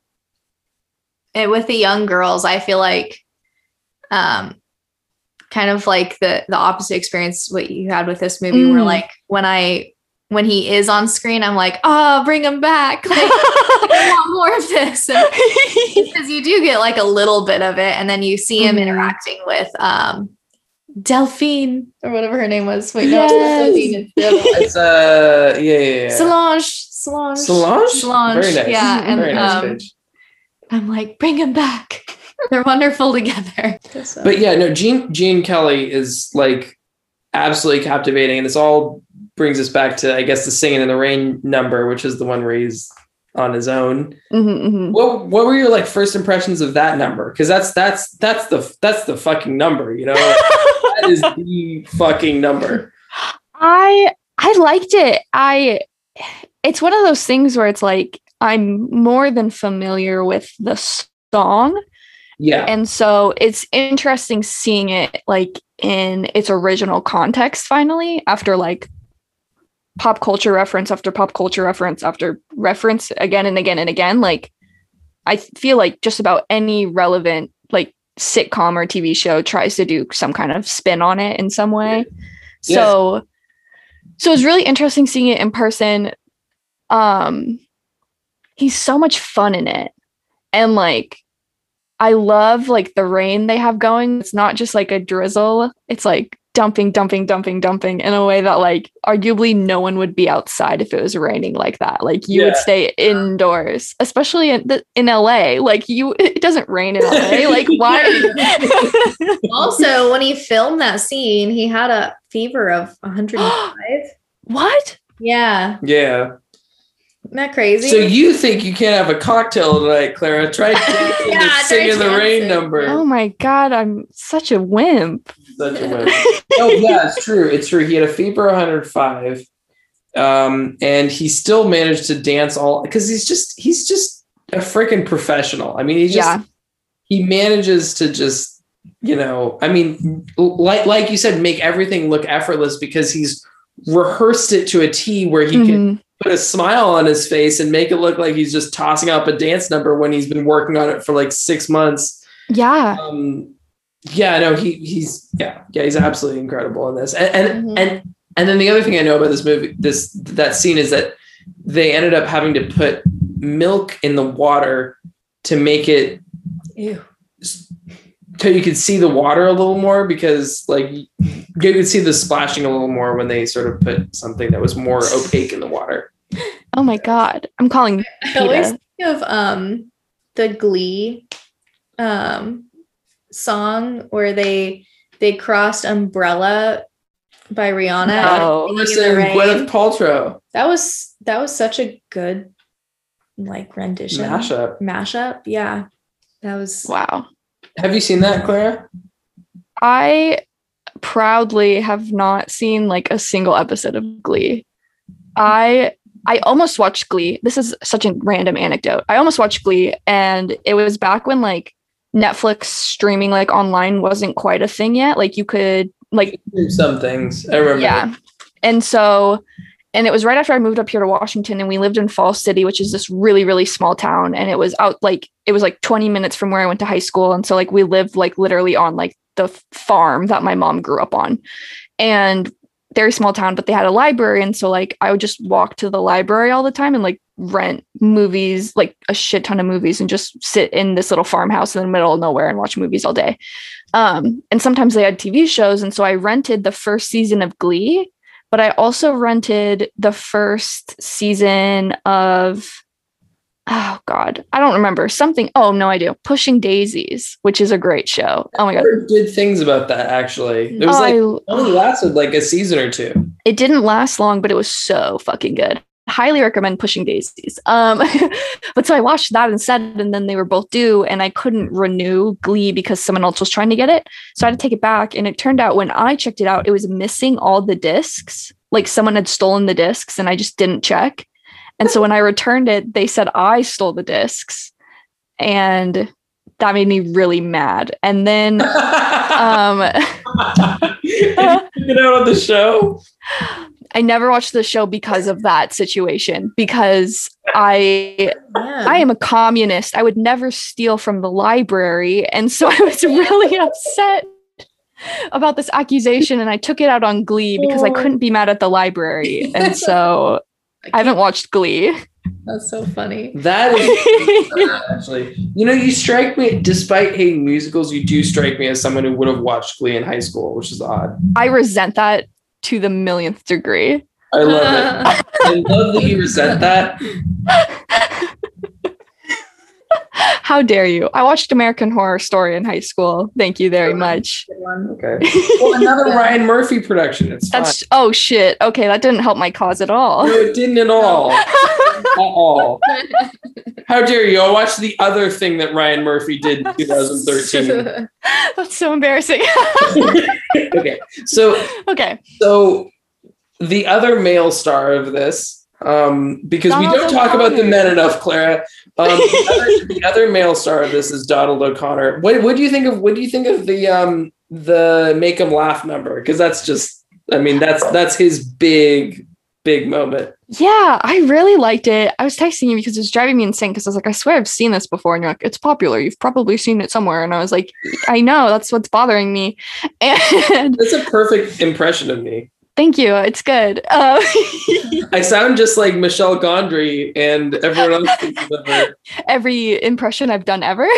and with the young girls, I feel like um kind of like the the opposite experience what you had with this movie where Mm. like when I when he is on screen, I'm like, oh, bring him back. Like, I want more of this. And because you do get like a little bit of it, and then you see him Mhm. interacting with um Delphine or whatever her name was. Wait, no, Yes. it's not Delphine, it's the other one. It's uh yeah, yeah, yeah. Solange. Solange. Solange? Solange. Very nice. Yeah. And Very nice um. I'm like, bring him back. They're wonderful together. So- But yeah, no, Gene Gene Kelly is like absolutely captivating, and it's all brings us back to I guess the singing in the rain number, which is the one where he's on his own. Mhm, mhm. What what were your like first impressions of that number? Because that's that's that's the that's the fucking number, you know. that is the fucking number. I I liked it. I it's one of those things where it's like I'm more than familiar with the song Yeah, and so it's interesting seeing it like in its original context finally after like pop culture reference after pop culture reference after reference again and again and again like I feel like just about any relevant like sitcom or TV show tries to do some kind of spin on it in some way. Yes. So so it's really interesting seeing it in person. Um he's so much fun in it. And like I love like the rain they have going. It's not just like a drizzle. It's like dumping, dumping, dumping, dumping in a way that like arguably no one would be outside if it was raining like that. Like you would stay indoors, especially in the, in LA. Like you, it doesn't rain in LA. Like why? also, when he filmed that scene, he had a fever of 105. what? yeah. yeah. Isn't that crazy? So you think you can't have a cocktail tonight, Clara? Try dancing Yeah, the try singing the rain number. Oh my god, I'm such a wimp. Such a oh yeah, it's true. It's true. He had a fever 105, um, and he still managed to dance all because he's just he's just a freaking professional. I mean, he just Yeah. he manages to just you know, I mean, like like you said, make everything look effortless because he's rehearsed it to a T where he can Mhm. put a smile on his face and make it look like he's just tossing up a dance number when he's been working on it for like six months Yeah. um yeah no he he's yeah yeah he's absolutely incredible in this and and Mhm. and, and then the other thing i know about this movie this that scene is that they ended up having to put milk in the water to make it Ew. so you could see the water a little more because like you could see the splashing a little more when they sort of put something that was more opaque in the water Oh my god. I'm calling I always think of um the Glee um song where they they crossed Umbrella by Rihanna. No. Singing in the gwyneth paltrow That was that was such a good like rendition mashup mashup. Yeah, that was Wow. have you seen that clara I proudly have not seen like a single episode of Glee. I I almost watched Glee. This is such a random anecdote. I almost watched Glee and it was back when like Netflix streaming like online wasn't quite a thing yet. Like you could like some things i remember yeah. And so, and it was right after I moved up here to Washington and we lived in Falls City, which is this really, really small town. And it was out like, it was like 20 minutes from where I went to high school. And so, like, we lived like literally on like the farm that my mom grew up on. And very small town, but they had a library. And so, like, I would just walk to the library all the time and like rent movies, like a shit ton of movies, and just sit in this little farmhouse in the middle of nowhere and watch movies all day. Um, and sometimes they had TV shows, and so I rented the first season of Glee, but I also rented the first season of oh god, I don't remember something. Oh no, I do. Pushing Daisies, which is a great show. Oh my god, good things about that actually. It was Oh, like I- only lasted like a season or two. it didn't last long, but it was so fucking good. Highly recommend Pushing Daisies. Um, but so I watched that instead, and then they were both due, and I couldn't renew Glee because someone else was trying to get it. So I had to take it back, and it turned out when I checked it out, it was missing all the discs. Like someone had stolen the discs, and I just didn't check. And so when I returned it, they said I stole the discs, and that made me really mad. And then um, Get out on the show. I never watched the show because of that situation because I Yeah. I am a communist. I would never steal from the library and so I was really upset about this accusation and I took it out on Glee because I couldn't be mad at the library. And so I haven't watched Glee. That's so funny. That is actually, you know, you strike me, despite hating musicals, you do strike me as someone who would have watched Glee in high school, which is odd. I resent that to the millionth degree. I love it. I love that you resent that. How dare you? I watched American Horror Story in high school. Thank you very much. Okay. Well, another Ryan Murphy production. It's fine. That's oh shit. Okay, that didn't help my cause at all. No, it didn't at all. at all. How dare you? I watched the other thing that Ryan Murphy did in 2013. That's so embarrassing. okay. So okay. so the other male star of this, um, because we don't talk about the men enough, Clara. Um, the, other, the other male star of this is Donald O'Connor. What, what do you think of what do you think of the um the make him laugh number? Because that's just I mean that's that's his big big moment. Yeah, I really liked it. I was texting you because it was driving me insane because I was like, I swear I've seen this before. And you're like, it's popular. You've probably seen it somewhere. And I was like, I know. That's what's bothering me. And That's a perfect impression of me. Thank you. It's good. Uh, I sound just like Michelle Gondry and everyone else thinks of her. every impression I've done ever.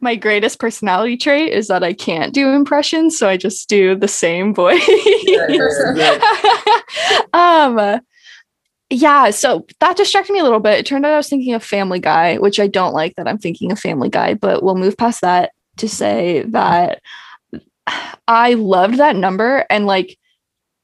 My greatest personality trait is that I can't do impressions. So I just do the same voice. um yeah so that distracted me a little bit it turned out i was thinking of family guy which i don't like that i'm thinking of family guy but we'll move past that to say that i loved that number and like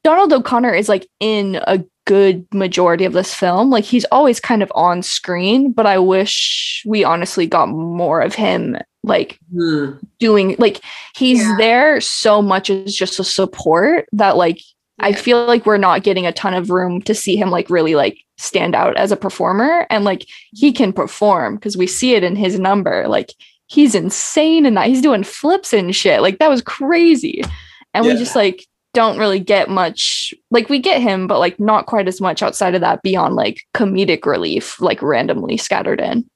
donald o'connor is like in a good majority of this film like he's always kind of on screen but i wish we honestly got more of him like Hmm. doing like he's Yeah. there so much as just a support that like I feel like we're not getting a ton of room to see him like really like stand out as a performer and like he can perform because we see it in his number like he's insane and that he's doing flips and shit like that was crazy and we just like don't really get much like we get him but like not quite as much outside of that beyond like comedic relief like randomly scattered in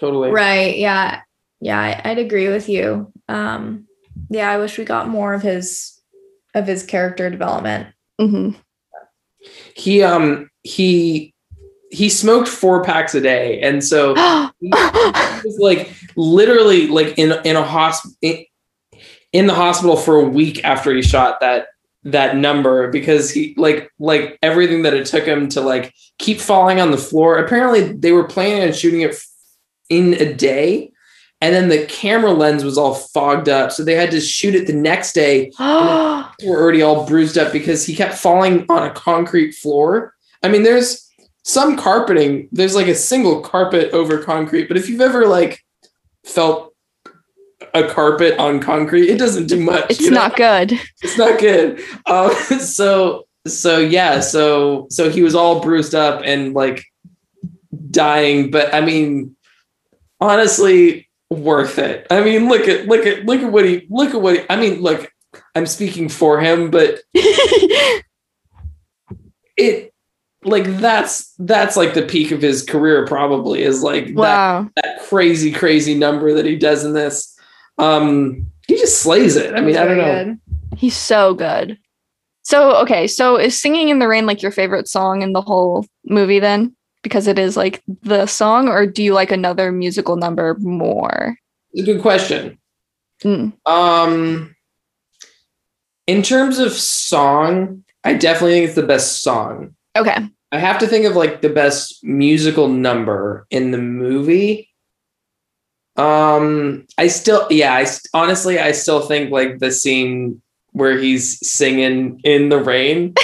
Totally. Right. Yeah. Yeah. I, I'd agree with you. Um, yeah. I wish we got more of his of his character development. Mhm. He um he he smoked four packs a day, and so he was like literally like in in a hospital in, in the hospital for a week after he shot that that number because he like like everything that it took him to like keep falling on the floor. Apparently, they were planning on shooting it in a day. And then the camera lens was all fogged up. So they had to shoot it the next day were already all bruised up because he kept falling on a concrete floor. I mean, there's some carpeting, there's like a single carpet over concrete, but if you've ever like felt a carpet on concrete, it doesn't do much. it's you know? not good it's not good. Um, so so yeah, so so he was all bruised up and like dying, but I mean, honestly, worth it. I mean, look at look at look at what he look at what he, I mean, look, I'm speaking for him, but it like that's that's like the peak of his career probably is like that wow that crazy crazy number that he does in this. Um he just slays it. I mean, I don't know. Good. He's so good. So okay, so is singing in the rain like your favorite song in the whole movie then? Because it is like the song, or do you like another musical number more? It's a good question. Mm. Um, in terms of song, I definitely think it's the best song. Okay. I have to think of like the best musical number in the movie. Um, I still, yeah, I honestly, I still think like the scene where he's singing in the rain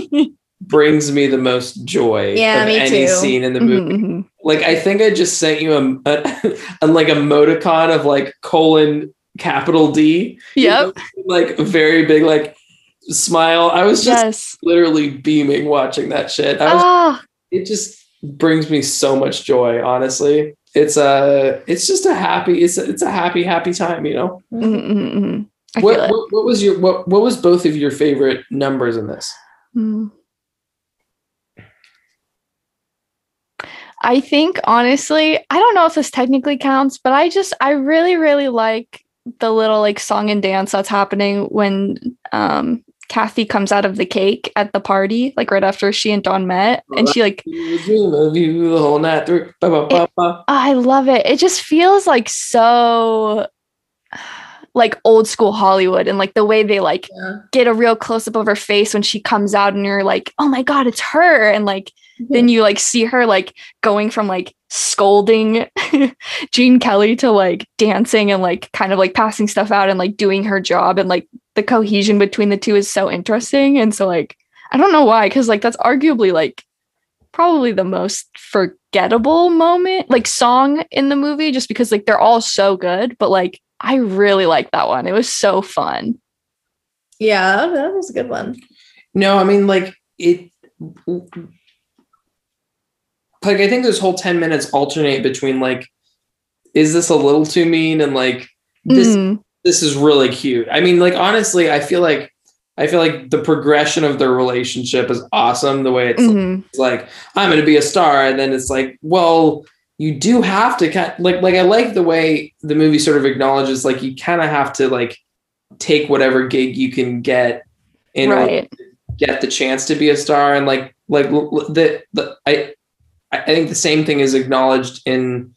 brings me the most joy Yeah, of any too. scene in the Mhm, movie. mhm. Like, I think I just sent you a, a, a like a emoticon of like colon capital D. Yep. Like very big, like smile. I was just Yes. literally beaming watching that shit. I was Ah, it just brings me so much joy honestly it's a it's just a happy it's a, it's a happy happy time you know mhm, mhm, mhm. What, what what was your what what was both of your favorite numbers in this Mm. I think honestly, I don't know if this technically counts, but I just I really really like the little like song and dance that's happening when um Kathy comes out of the cake at the party, like right after she and Don met, and she like of you the whole night through ba, ba, ba, ba. I love it. It just feels like so like old school Hollywood and like the way they like Yeah. get a real close up of her face when she comes out and you're like, "Oh my god, it's her." And like then you like see her like going from like scolding Gene Kelly to like dancing and like kind of like passing stuff out and like doing her job and like the cohesion between the two is so interesting and so like I don't know why cuz like that's arguably like probably the most forgettable moment like song in the movie just because like they're all so good but like I really like that one. It was so fun. Yeah, that was a good one. no i mean like it like i think this whole 10 minutes alternate between like is this a little too mean and like this Mm, this is really cute. I mean, like honestly, I feel like I feel like the progression of their relationship is awesome. The way it's mhm. like, I'm going to be a star, and then it's like, well, you do have to kind like like I like the way the movie sort of acknowledges like you kind of have to like take whatever gig you can get in order right. to get the chance to be a star, and like like the the I I think the same thing is acknowledged in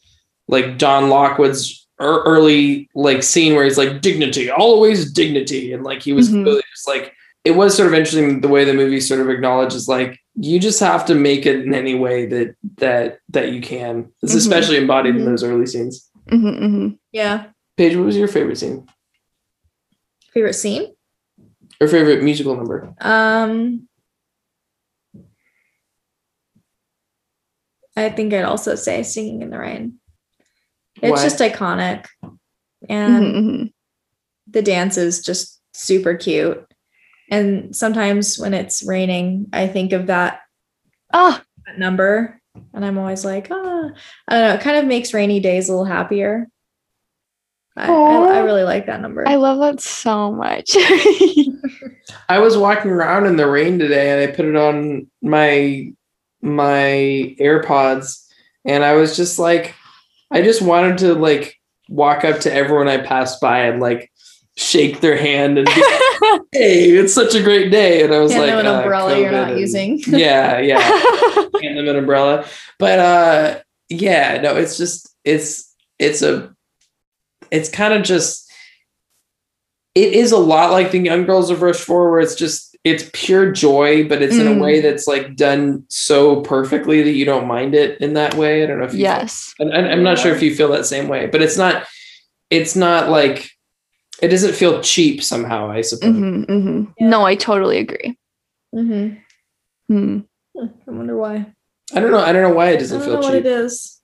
like Don Lockwood's ear- early like scene where he's like dignity, always dignity, and like he was Mhm. really just like it was sort of interesting the way the movie sort of acknowledges like you just have to make it in any way that that that you can. It's Mhm. especially embodied in Mhm. those early scenes. Mhm, mhm. Yeah. Paige, what was your favorite scene Favorite scene? or favorite musical number? Um, I think I'd also say "Singing in the Rain." It's Why? just iconic, and Mhm, mhm. the dance is just super cute. And sometimes when it's raining, I think of that, Oh, that number, and I'm always like, ah, I don't know. It kind of makes rainy days a little happier. I, I, I really like that number. I love that so much. I was walking around in the rain today and I put it on my my AirPods and I was just like I just wanted to like walk up to everyone I passed by and like shake their hand and be like, hey, it's such a great day. And I was Can't like, an uh, umbrella you're not and- using. Yeah, yeah. Hand them an umbrella. But uh yeah, no, it's just it's it's a it's kind of just it is a lot like the Young Girls of Rochefort, where it's just it's pure joy, but it's in a Mm. way that's like done so perfectly that you don't mind it in that way. I don't know if you yes. and and I'm not sure if you feel that same way, but it's not it's not like it doesn't feel cheap somehow, I suppose. Mhm, mhm. Yeah. No, I totally agree. hmm Hmm. I wonder why. I don't know. I don't know why it doesn't don't feel know what cheap. it is.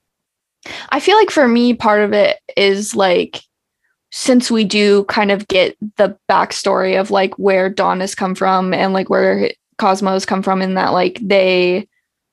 I feel like for me, part of it is like since we do kind of get the backstory of like where Don has come from and like where Cosmo's come from, in that like they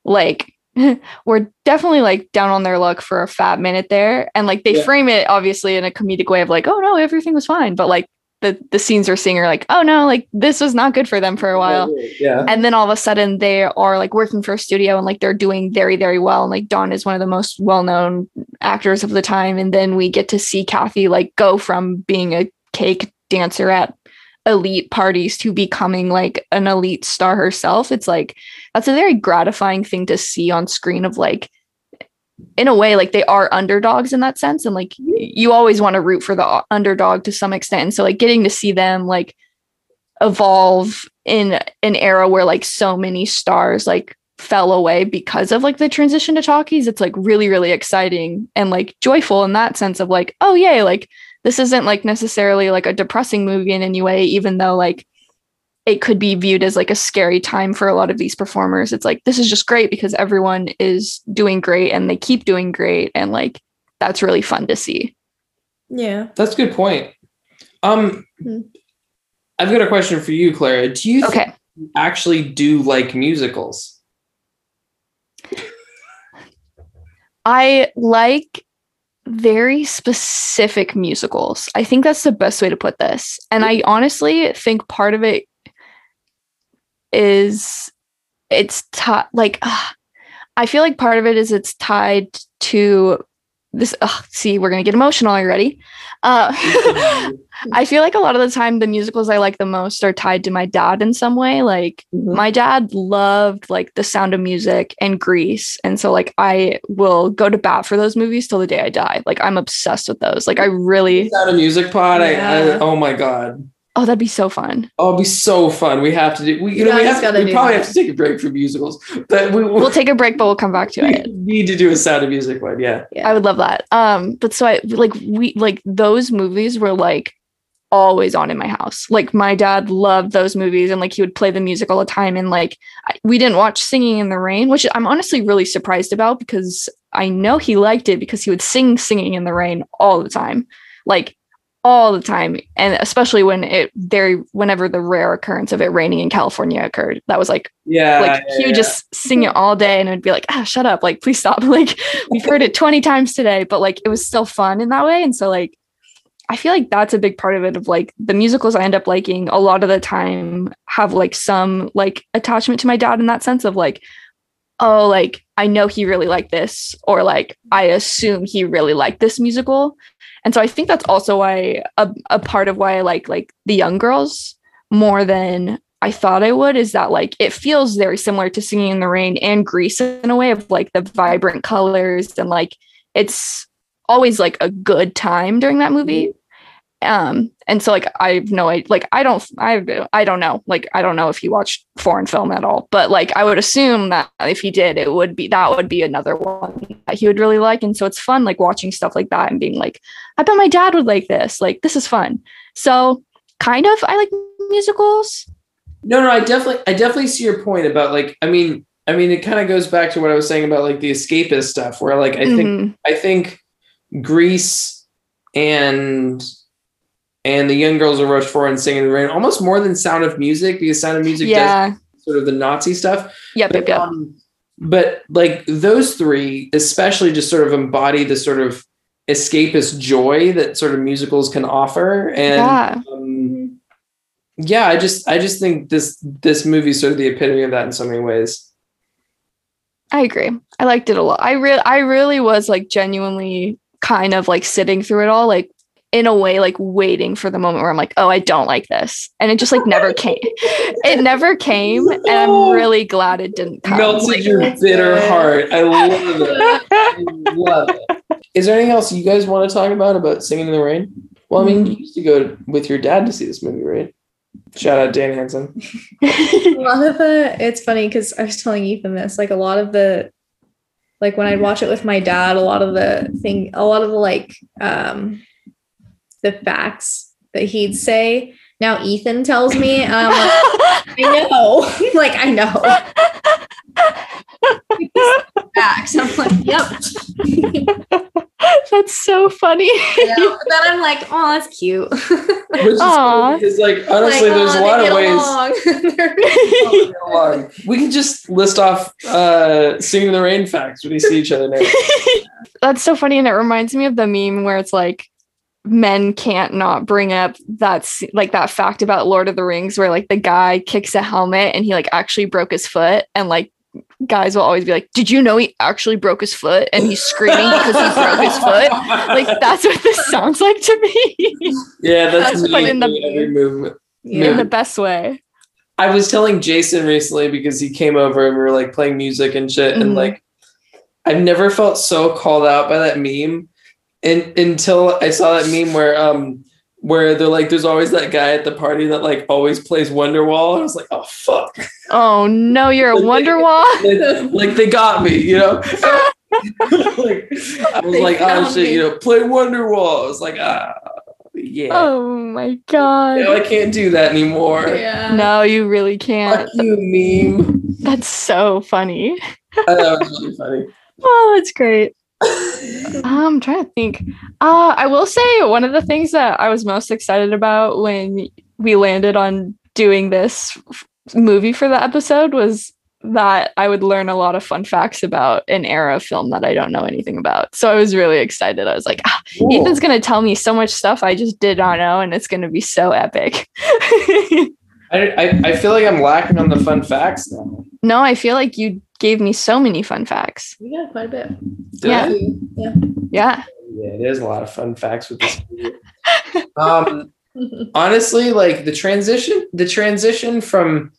like were definitely like down on their luck for a fat minute there, and like they Yeah. frame it obviously in a comedic way of like, oh no, everything was fine, but like the the scenes we're seeing are like, oh no, like this was not good for them for a while. Yeah. and then all of a sudden they are like working for a studio and like they're doing very very well. And like Don is one of the most well-known actors of the time. And then we get to see Kathy like go from being a cake dancer at elite parties to becoming like an elite star herself. It's like that's a very gratifying thing to see on screen of like in a way like they are underdogs in that sense and like you always want to root for the uh, underdog to some extent and so like getting to see them like evolve in an era where like so many stars like fell away because of like the transition to talkies it's like really really exciting and like joyful in that sense of like oh yay like this isn't like necessarily like a depressing movie in any way even though like it could be viewed as like a scary time for a lot of these performers it's like this is just great because everyone is doing great and they keep doing great and like that's really fun to see Yeah. That's a good point. Um, Hmm. I've got a question for you, Clara. Do you think okay you actually do like musicals? I like very specific musicals. I think that's the best way to put this. And I honestly think part of it is it's ti- like I feel like part of it is it's tied to this. ugh, see, we're gonna get emotional. Are you ready? Uh, I feel like a lot of the time the musicals I like the most are tied to my dad in some way. Like my dad loved like The Sound of Music and Grease, and so like I will go to bat for those movies till the day I die. Like I'm obsessed with those. Like I really, Is that a music pod? I, I, oh my god. Oh, that'd be so fun. Oh, it'd be so fun. We have to do. We, you You know, we have. gotta we probably that. have to take a break from musicals, but we, We'll take a break, but we'll come back to we it. need to do a Sound of Music one. Yeah. Yeah. I would love that. Um, but so I like we like those movies were like always on in my house. Like my dad loved those movies and like he would play the music all the time. And like I, we didn't watch Singing in the Rain, which I'm honestly really surprised about because I know he liked it because he would sing Singing in the Rain all the time, like all the time, and especially when it there whenever the rare occurrence of it raining in California occurred. That was like Yeah. like yeah, he would yeah. just sing it all day and it would be like ah shut up like please stop like we've heard it 20 times today but like it was still fun in that way and so like i feel like that's a big part of it of like the musicals i end up liking a lot of the time have like some like attachment to my dad in that sense of like oh like i know he really liked this or like i assume he really liked this musical and so i think that's also why a, a part of why i like like the young girls more than I thought I would is that like it feels very similar to Singing in the Rain and Grease in a way of like the vibrant colors and like it's always like a good time during that movie. Um and so like I have no idea like I don't I I don't know. Like I don't know if he watched foreign film at all but like I would assume that if he did it would be that would be another one that he would really like. And so it's fun like watching stuff like that and being like I bet my dad would like this. Like this is fun. So kind of I like musicals. No, no, I definitely, I definitely see your point about like, I mean, I mean, it kind of goes back to what I was saying about like the escapist stuff, where like I think, Mhm. I think Grease and and the Young Girls of Rochefort and Singing in the Rain almost more than Sound of Music because Sound of Music yeah does sort of the Nazi stuff. yep But, yep yep um, but like those three, especially, just sort of embody the sort of escapist joy that sort of musicals can offer, and yeah um, yeah, I just I just think this this movie sort of the epitome of that in so many ways. I agree. I liked it a lot. I really, I really was like genuinely kind of like sitting through it all, like in a way, like waiting for the moment where I'm like, oh, I don't like this, and it just like never came. It never came, and I'm really glad it didn't come. Melted Like, your bitter heart. I love it. I love it. Is there anything else you guys want to talk about about Singing in the Rain? Well, I mean, you used to go with your dad to see this movie, right? Shout out Dan Hansen. a lot of the it's funny because I was telling Ethan this, like a lot of the like when I'd watch it with my dad, a lot of the thing a lot of the like um the facts that he'd say. Now Ethan tells me, and I'm like, I know. like I know. facts. I'm like, yep. That's so funny. Yeah. But then I'm like, oh, that's cute. Which is cool because, like, honestly, Like, there's a oh, lot of ways. along. They're- Get along. we can just list off uh, Singing the Rain facts when we see each other next. That's so funny, and it reminds me of the meme where it's like men can't not bring up that's like that fact about Lord of the Rings where like the guy kicks a helmet and he like actually broke his foot and like guys will always be like, Did you know he actually broke his foot? And he's screaming because he broke his foot. Like that's what this sounds like to me. Yeah, that's, That's in the- every movement. in the best way. I was telling Jason recently because he came over and we were like playing music and shit, and Mhm. like I've never felt so called out by that meme, and until I saw that meme where um where they're like, there's always that guy at the party that like always plays Wonderwall. I was like, oh fuck, Oh no, you're a Wonderwall. like, like they got me, you know. like I was They like, oh shit, me. you know, play Wonderwall. I was like, ah, yeah. Oh my god. No, I can't do that anymore. Yeah. No, you really can't. Fuck you, meme. That's so funny. I thought it was really funny. Oh, that's great. I'm trying to think. Uh, I will say one of the things that I was most excited about when we landed on doing this f- movie for the episode was that I would learn a lot of fun facts about an era of film that I don't know anything about. So I was really excited. I was like, ah, Ethan's going to tell me so much stuff I just did not know, and it's going to be so epic. I, I, I feel like I'm lacking on the fun facts now. no, I feel like you gave me so many fun facts. We got quite a bit. Did Yeah. I? Yeah. Yeah. Yeah, there's a lot of fun facts with this movie. um, honestly, like the transition, the transition from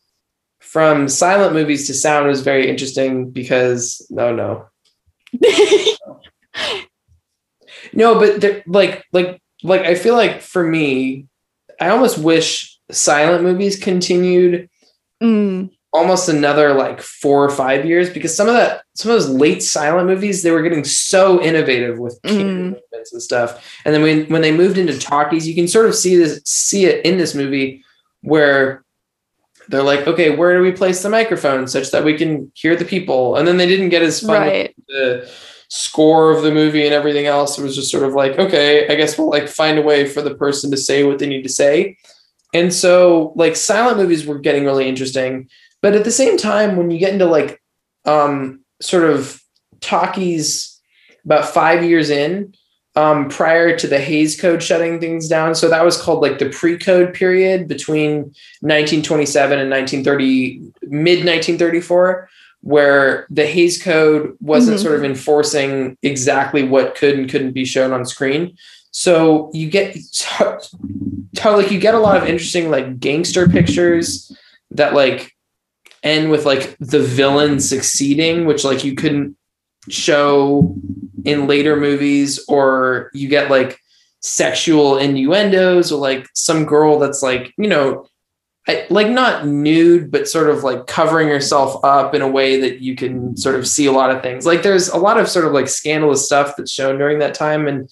from silent movies to sound was very interesting because no, no, no, but there- like like like I feel like for me, I almost wish silent movies continued Mm, almost another like four or five years because some of that some of those late silent movies they were getting so innovative with Mm. movements and stuff. And then when when they moved into talkies you can sort of see this see it in this movie where they're like okay where do we place the microphone such that we can hear the people? And then they didn't get as fun right. the score of the movie and everything else. It was just sort of like okay i guess we'll like find a way for the person to say what they need to say. And so like silent movies were getting really interesting but at the same time when you get into like um sort of talkies about five years in um prior to the Hays Code shutting things down so that was called like the pre-code period between 1927 and 1930 mid 1934 where the Hays Code wasn't Mhm. sort of enforcing exactly what could and couldn't be shown on screen. So you get like you get a lot of interesting like gangster pictures that like end with like the villain succeeding, which like you couldn't show in later movies, or you get like sexual innuendos or like some girl that's like, you know, I, like not nude, but sort of like covering herself up in a way that you can sort of see a lot of things. Like there's a lot of sort of like scandalous stuff that's shown during that time, and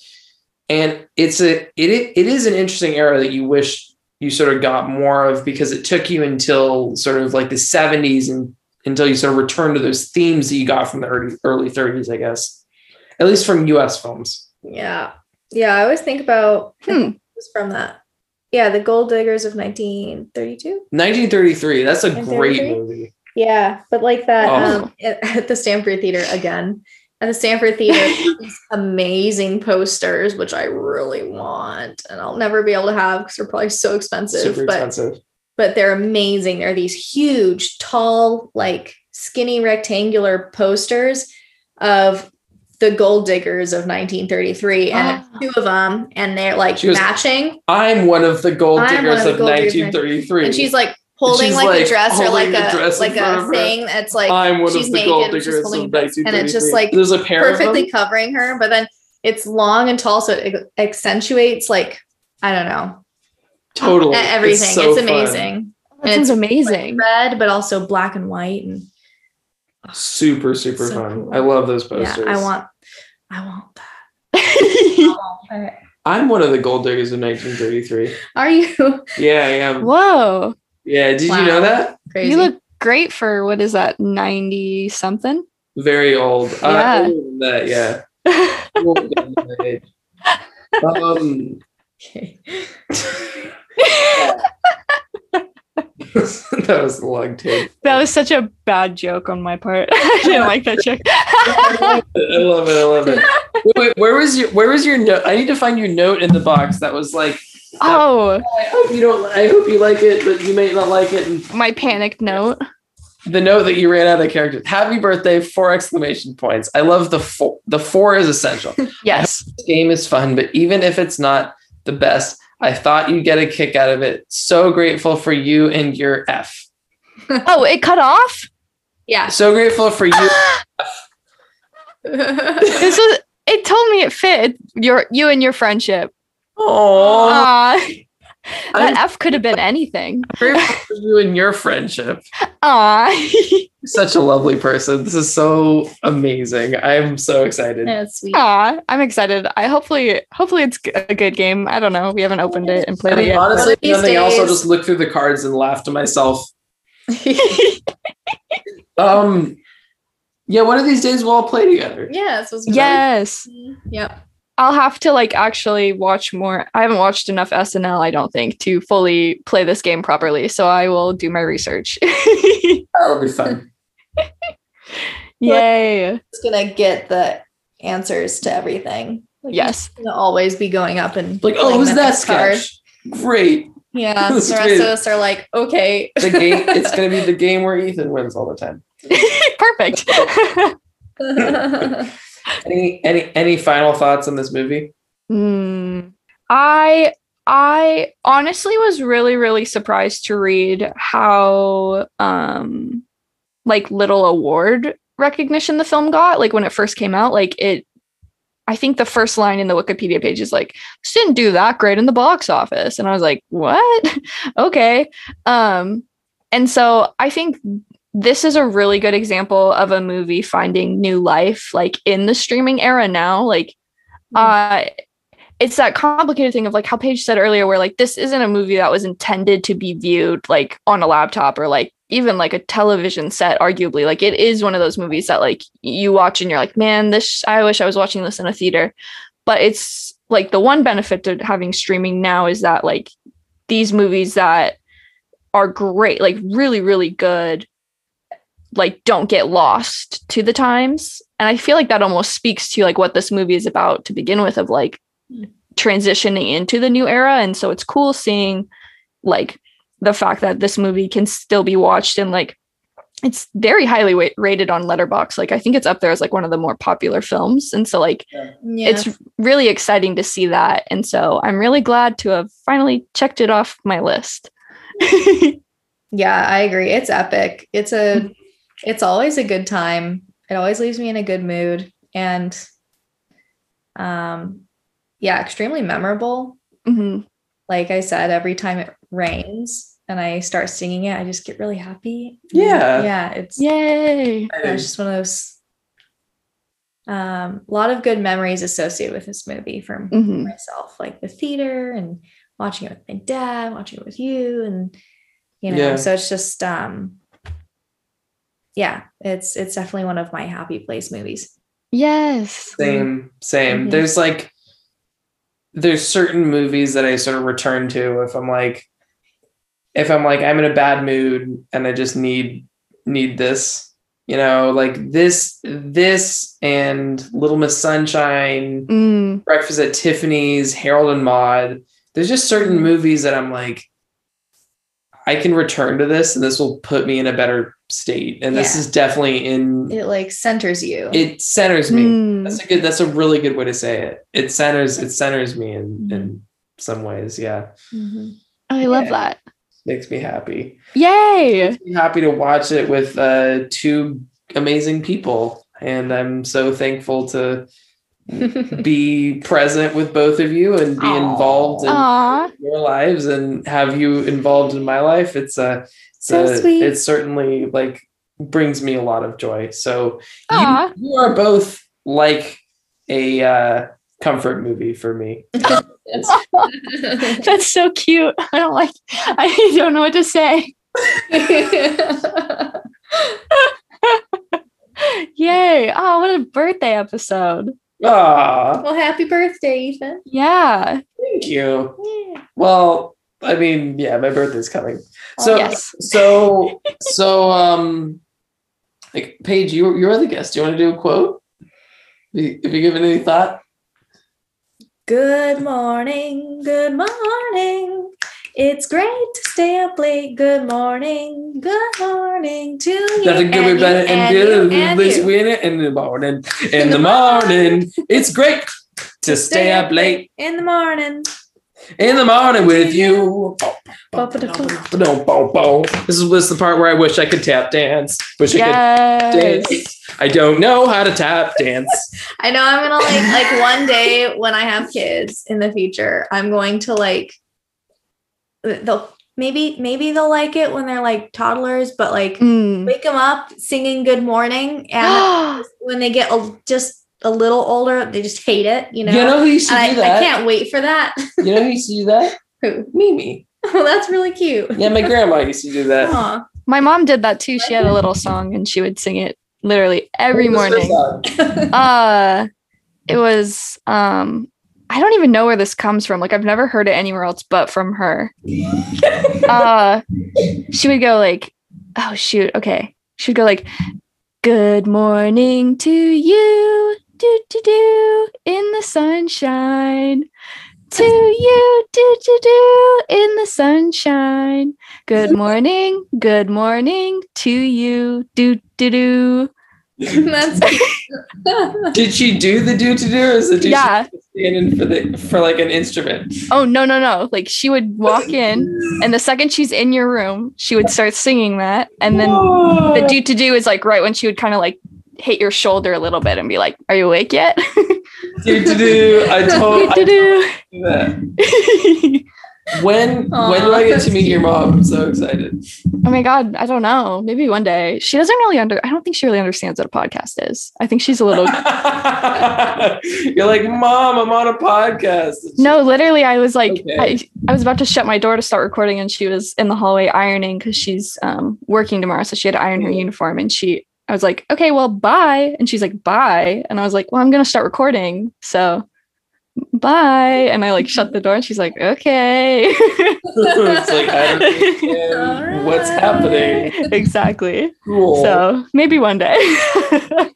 and it's a it it is an interesting era that you wish you sort of got more of because it took you until sort of like the 70s and until you sort of returned to those themes that you got from the early early 30s, I guess, at least from U.S. films. Yeah. Yeah. I always think about Hmm. from that. Yeah. The Gold Diggers of 1932. 1933. That's a great movie. Yeah. But like that Oh. um, at, at the Stanford Theater again. At the Stanford Theater, these amazing posters, which I really want, and I'll never be able to have because they're probably so expensive. Super but expensive. but they're amazing. They're these huge, tall, like skinny rectangular posters of the gold diggers of 1933 and it's two of them and they're like goes, matching I'm one of the gold diggers of of gold diggers, 1933. and she's like holding like, like, a dress or like a a dress like a thing that's like I'm one she's of the naked gold and diggers of holding 1933. and it's just, like, there's a pair of perfectly them. covering her but then it's long and tall so it accentuates like i don't know Totally. everything it's, so fun. amazing That And sounds it's, amazing. red but also black and white and Super, super So fun. cool. I love those posters. Yeah, I want, I want that. I want it. I'm one of the gold diggers of 1933. Are you Yeah, I am. Whoa. Yeah, did you know that? crazy? You look great for what is that, 90 something? Very old. Uh, Yeah. older than that, yeah. Older than that. Um, Okay. that was the long take. That was such a bad joke on my part. I didn't like that joke. I love it. I love it. Wait, wait, where was your Where was your note? I need to find your note in the box that was like. Oh, I hope you don't. I hope you like it, but you may not like it. And my panicked note. the note that you ran out of characters. Happy birthday! Four exclamation points. I love the four. The four is essential. Yes. This game is fun, but even if it's not the best, I thought you'd get a kick out of it. So grateful for you and your F. Oh, it cut off. Yeah. So grateful for you. This was. It told me it fit your you and your friendship. Oh, Aw. I'm that F could have been anything. grateful for you and your friendship. Aw. You're such a lovely person. This is so amazing. I'm so excited. That's sweet. Aw, I'm excited. I hopefully hopefully it's a good game. I don't know. We haven't opened it and I played it yet. honestly, These nothing else. I'll just look through the cards and laugh to myself. Um, yeah, one of these days we'll all play together. yeah, this yes. Yep. I'll have to like actually watch more. I haven't watched enough SNL, I don't think, to fully play this game properly. So I will do my research. That'll be fun. Yay. It's gonna get the answers to everything. Like, Yes. gonna always be going up and Like, oh, pulling it was that next card. sketch? Great. Yeah, the rest great. of us are like, okay. The game. it's gonna be the game where Ethan wins all the time. Perfect. Any any any final thoughts on this movie? Hmm. I I honestly was really really surprised to read how um like little award recognition the film got like when it first came out like it I think the first line in the Wikipedia page is like this didn't do that great in the box office and I was like what okay um and so I think this is a really good example of a movie finding new life like in the streaming era now like uh it's that complicated thing of like how Paige said earlier where like this isn't a movie that was intended to be viewed like on a laptop or like even like a television set arguably. Like it is one of those movies that like you watch and you're like man this I wish I was watching this in a theater. But it's like the one benefit to having streaming now is that like these movies that are great like really really good like don't get lost to the times. And i feel like that almost speaks to like what this movie is about to begin with of like transitioning into the new era. And so it's cool seeing like the fact that this movie can still be watched and like it's very highly wa- rated on Letterboxd. Like i think it's up there as like one of the more popular films. And so like yeah. it's really exciting to see that. And so i'm really glad to have finally checked it off my list. Yeah, I agree. It's epic. It's a mm-hmm. It's always a good time. It always leaves me in a good mood. And um yeah, extremely memorable. Mhm. Like I said, every time it rains and I start singing it, I just get really happy. Yeah. Yeah, it's yay Yeah, it's just one of those um a lot of good memories associated with this movie from Mhm. myself like the theater and watching it with my dad watching it with you and you know Yeah. so it's just um yeah it's it's definitely one of my happy place movies yes Same, same. Mhm. There's like there's certain movies that I sort of return to if I'm like if I'm like I'm in a bad mood and I just need need this. You know, like this this and Little Miss Sunshine, Mm, Breakfast at Tiffany's, Harold and Maude. There's just certain movies that I'm like I can return to this and this will put me in a better state. And this is definitely in it like centers you it centers me. mm. That's a good. That's a really good way to say it. It centers. It centers me in in some ways. Yeah, Mhm. I love that. makes me happy. Yay! Me happy to watch it with uh, two amazing people, and I'm so thankful to be present with both of you and be Aw. involved in Aw. your lives and have you involved in my life. It's a, it's So a- sweet. It certainly like brings me a lot of joy. So you, you are both like a uh, comfort movie for me. That's so cute. I don't like. I don't know what to say. Yay! Oh, what a birthday episode. Ah, well happy birthday ethan Yeah. thank you. yeah. Well, I mean, yeah, my birthday's coming. So, yes. so, so, um, like, Paige, you you're the guest. Do you want to do a quote? Have you, have you given any thought? Good morning, good morning. It's great to stay up late. Good morning, good morning to you. And be better you, and and you, good. and you. in the morning. In the morning, it's great to stay up late. in the morning. In the morning with you. This is this is the part where I wish I could tap dance. Wish I could Yes. dance. I don't know how to tap dance. I know I'm gonna like like one day when I have kids in the future, I'm going to like they'll maybe maybe they'll like it when they're like toddlers, but like Mm. wake them up singing good morning and when they get a, just a little older, they just hate it, you know. You know who used to And do I, I can't wait for that. You know who used to do that? Who? Mimi. well that's really cute. Yeah, my grandma used to do that. Aw. My mom did that too. She had a little song and she would sing it literally every What was her morning. song? Uh it was um I don't even know where this comes from. Like I've never heard it anywhere else but from her. uh she would go like, oh shoot, okay. She would go like, Good morning to you, do do do, in the sunshine. To you, do do do, in the sunshine. Good morning, good morning to you, do do do. That's. Did she do the do to do, or is it did Yeah. she stand in for the for like an instrument? Oh no no no! Like she would walk in, and the second she's in your room, she would start singing that, and then the do to do is like right when she would kind of like hit your shoulder a little bit and be like, "Are you awake yet?" do to do. I told I Do-do-do. do that. When when do I get to meet your mom? I'm so excited. oh my god, I don't know. Maybe one day. She doesn't really under. I don't think she really understands what a podcast is. I think she's a little. You're like, Mom, I'm on a podcast. no, literally, I was like, Okay. I, I was about to shut my door to start recording, and she was in the hallway ironing because she's um, working tomorrow, so she had to iron her uniform, and she. I was like, okay, well, bye. And she's like, bye. And I was like, well, I'm going to start recording. So bye. And I like shut the door and she's like, okay. it's like I don't understand what's happening. exactly. Cool. So maybe one day.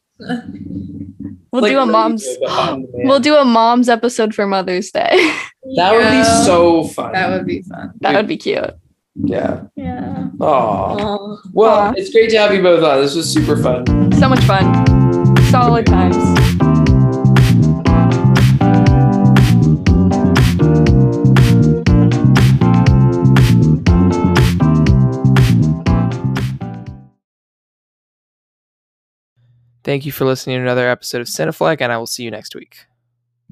we'll Like do a mom's but on demand. we'll do a mom's episode for Mother's Day. That would be so fun. That would be fun. that would be cute. yeah. Yeah. Oh. Well, Aw. it's great to have you both on. This was super fun. So much fun. Solid times. Thank you for listening to another episode of Cineflex, and I will see you next week.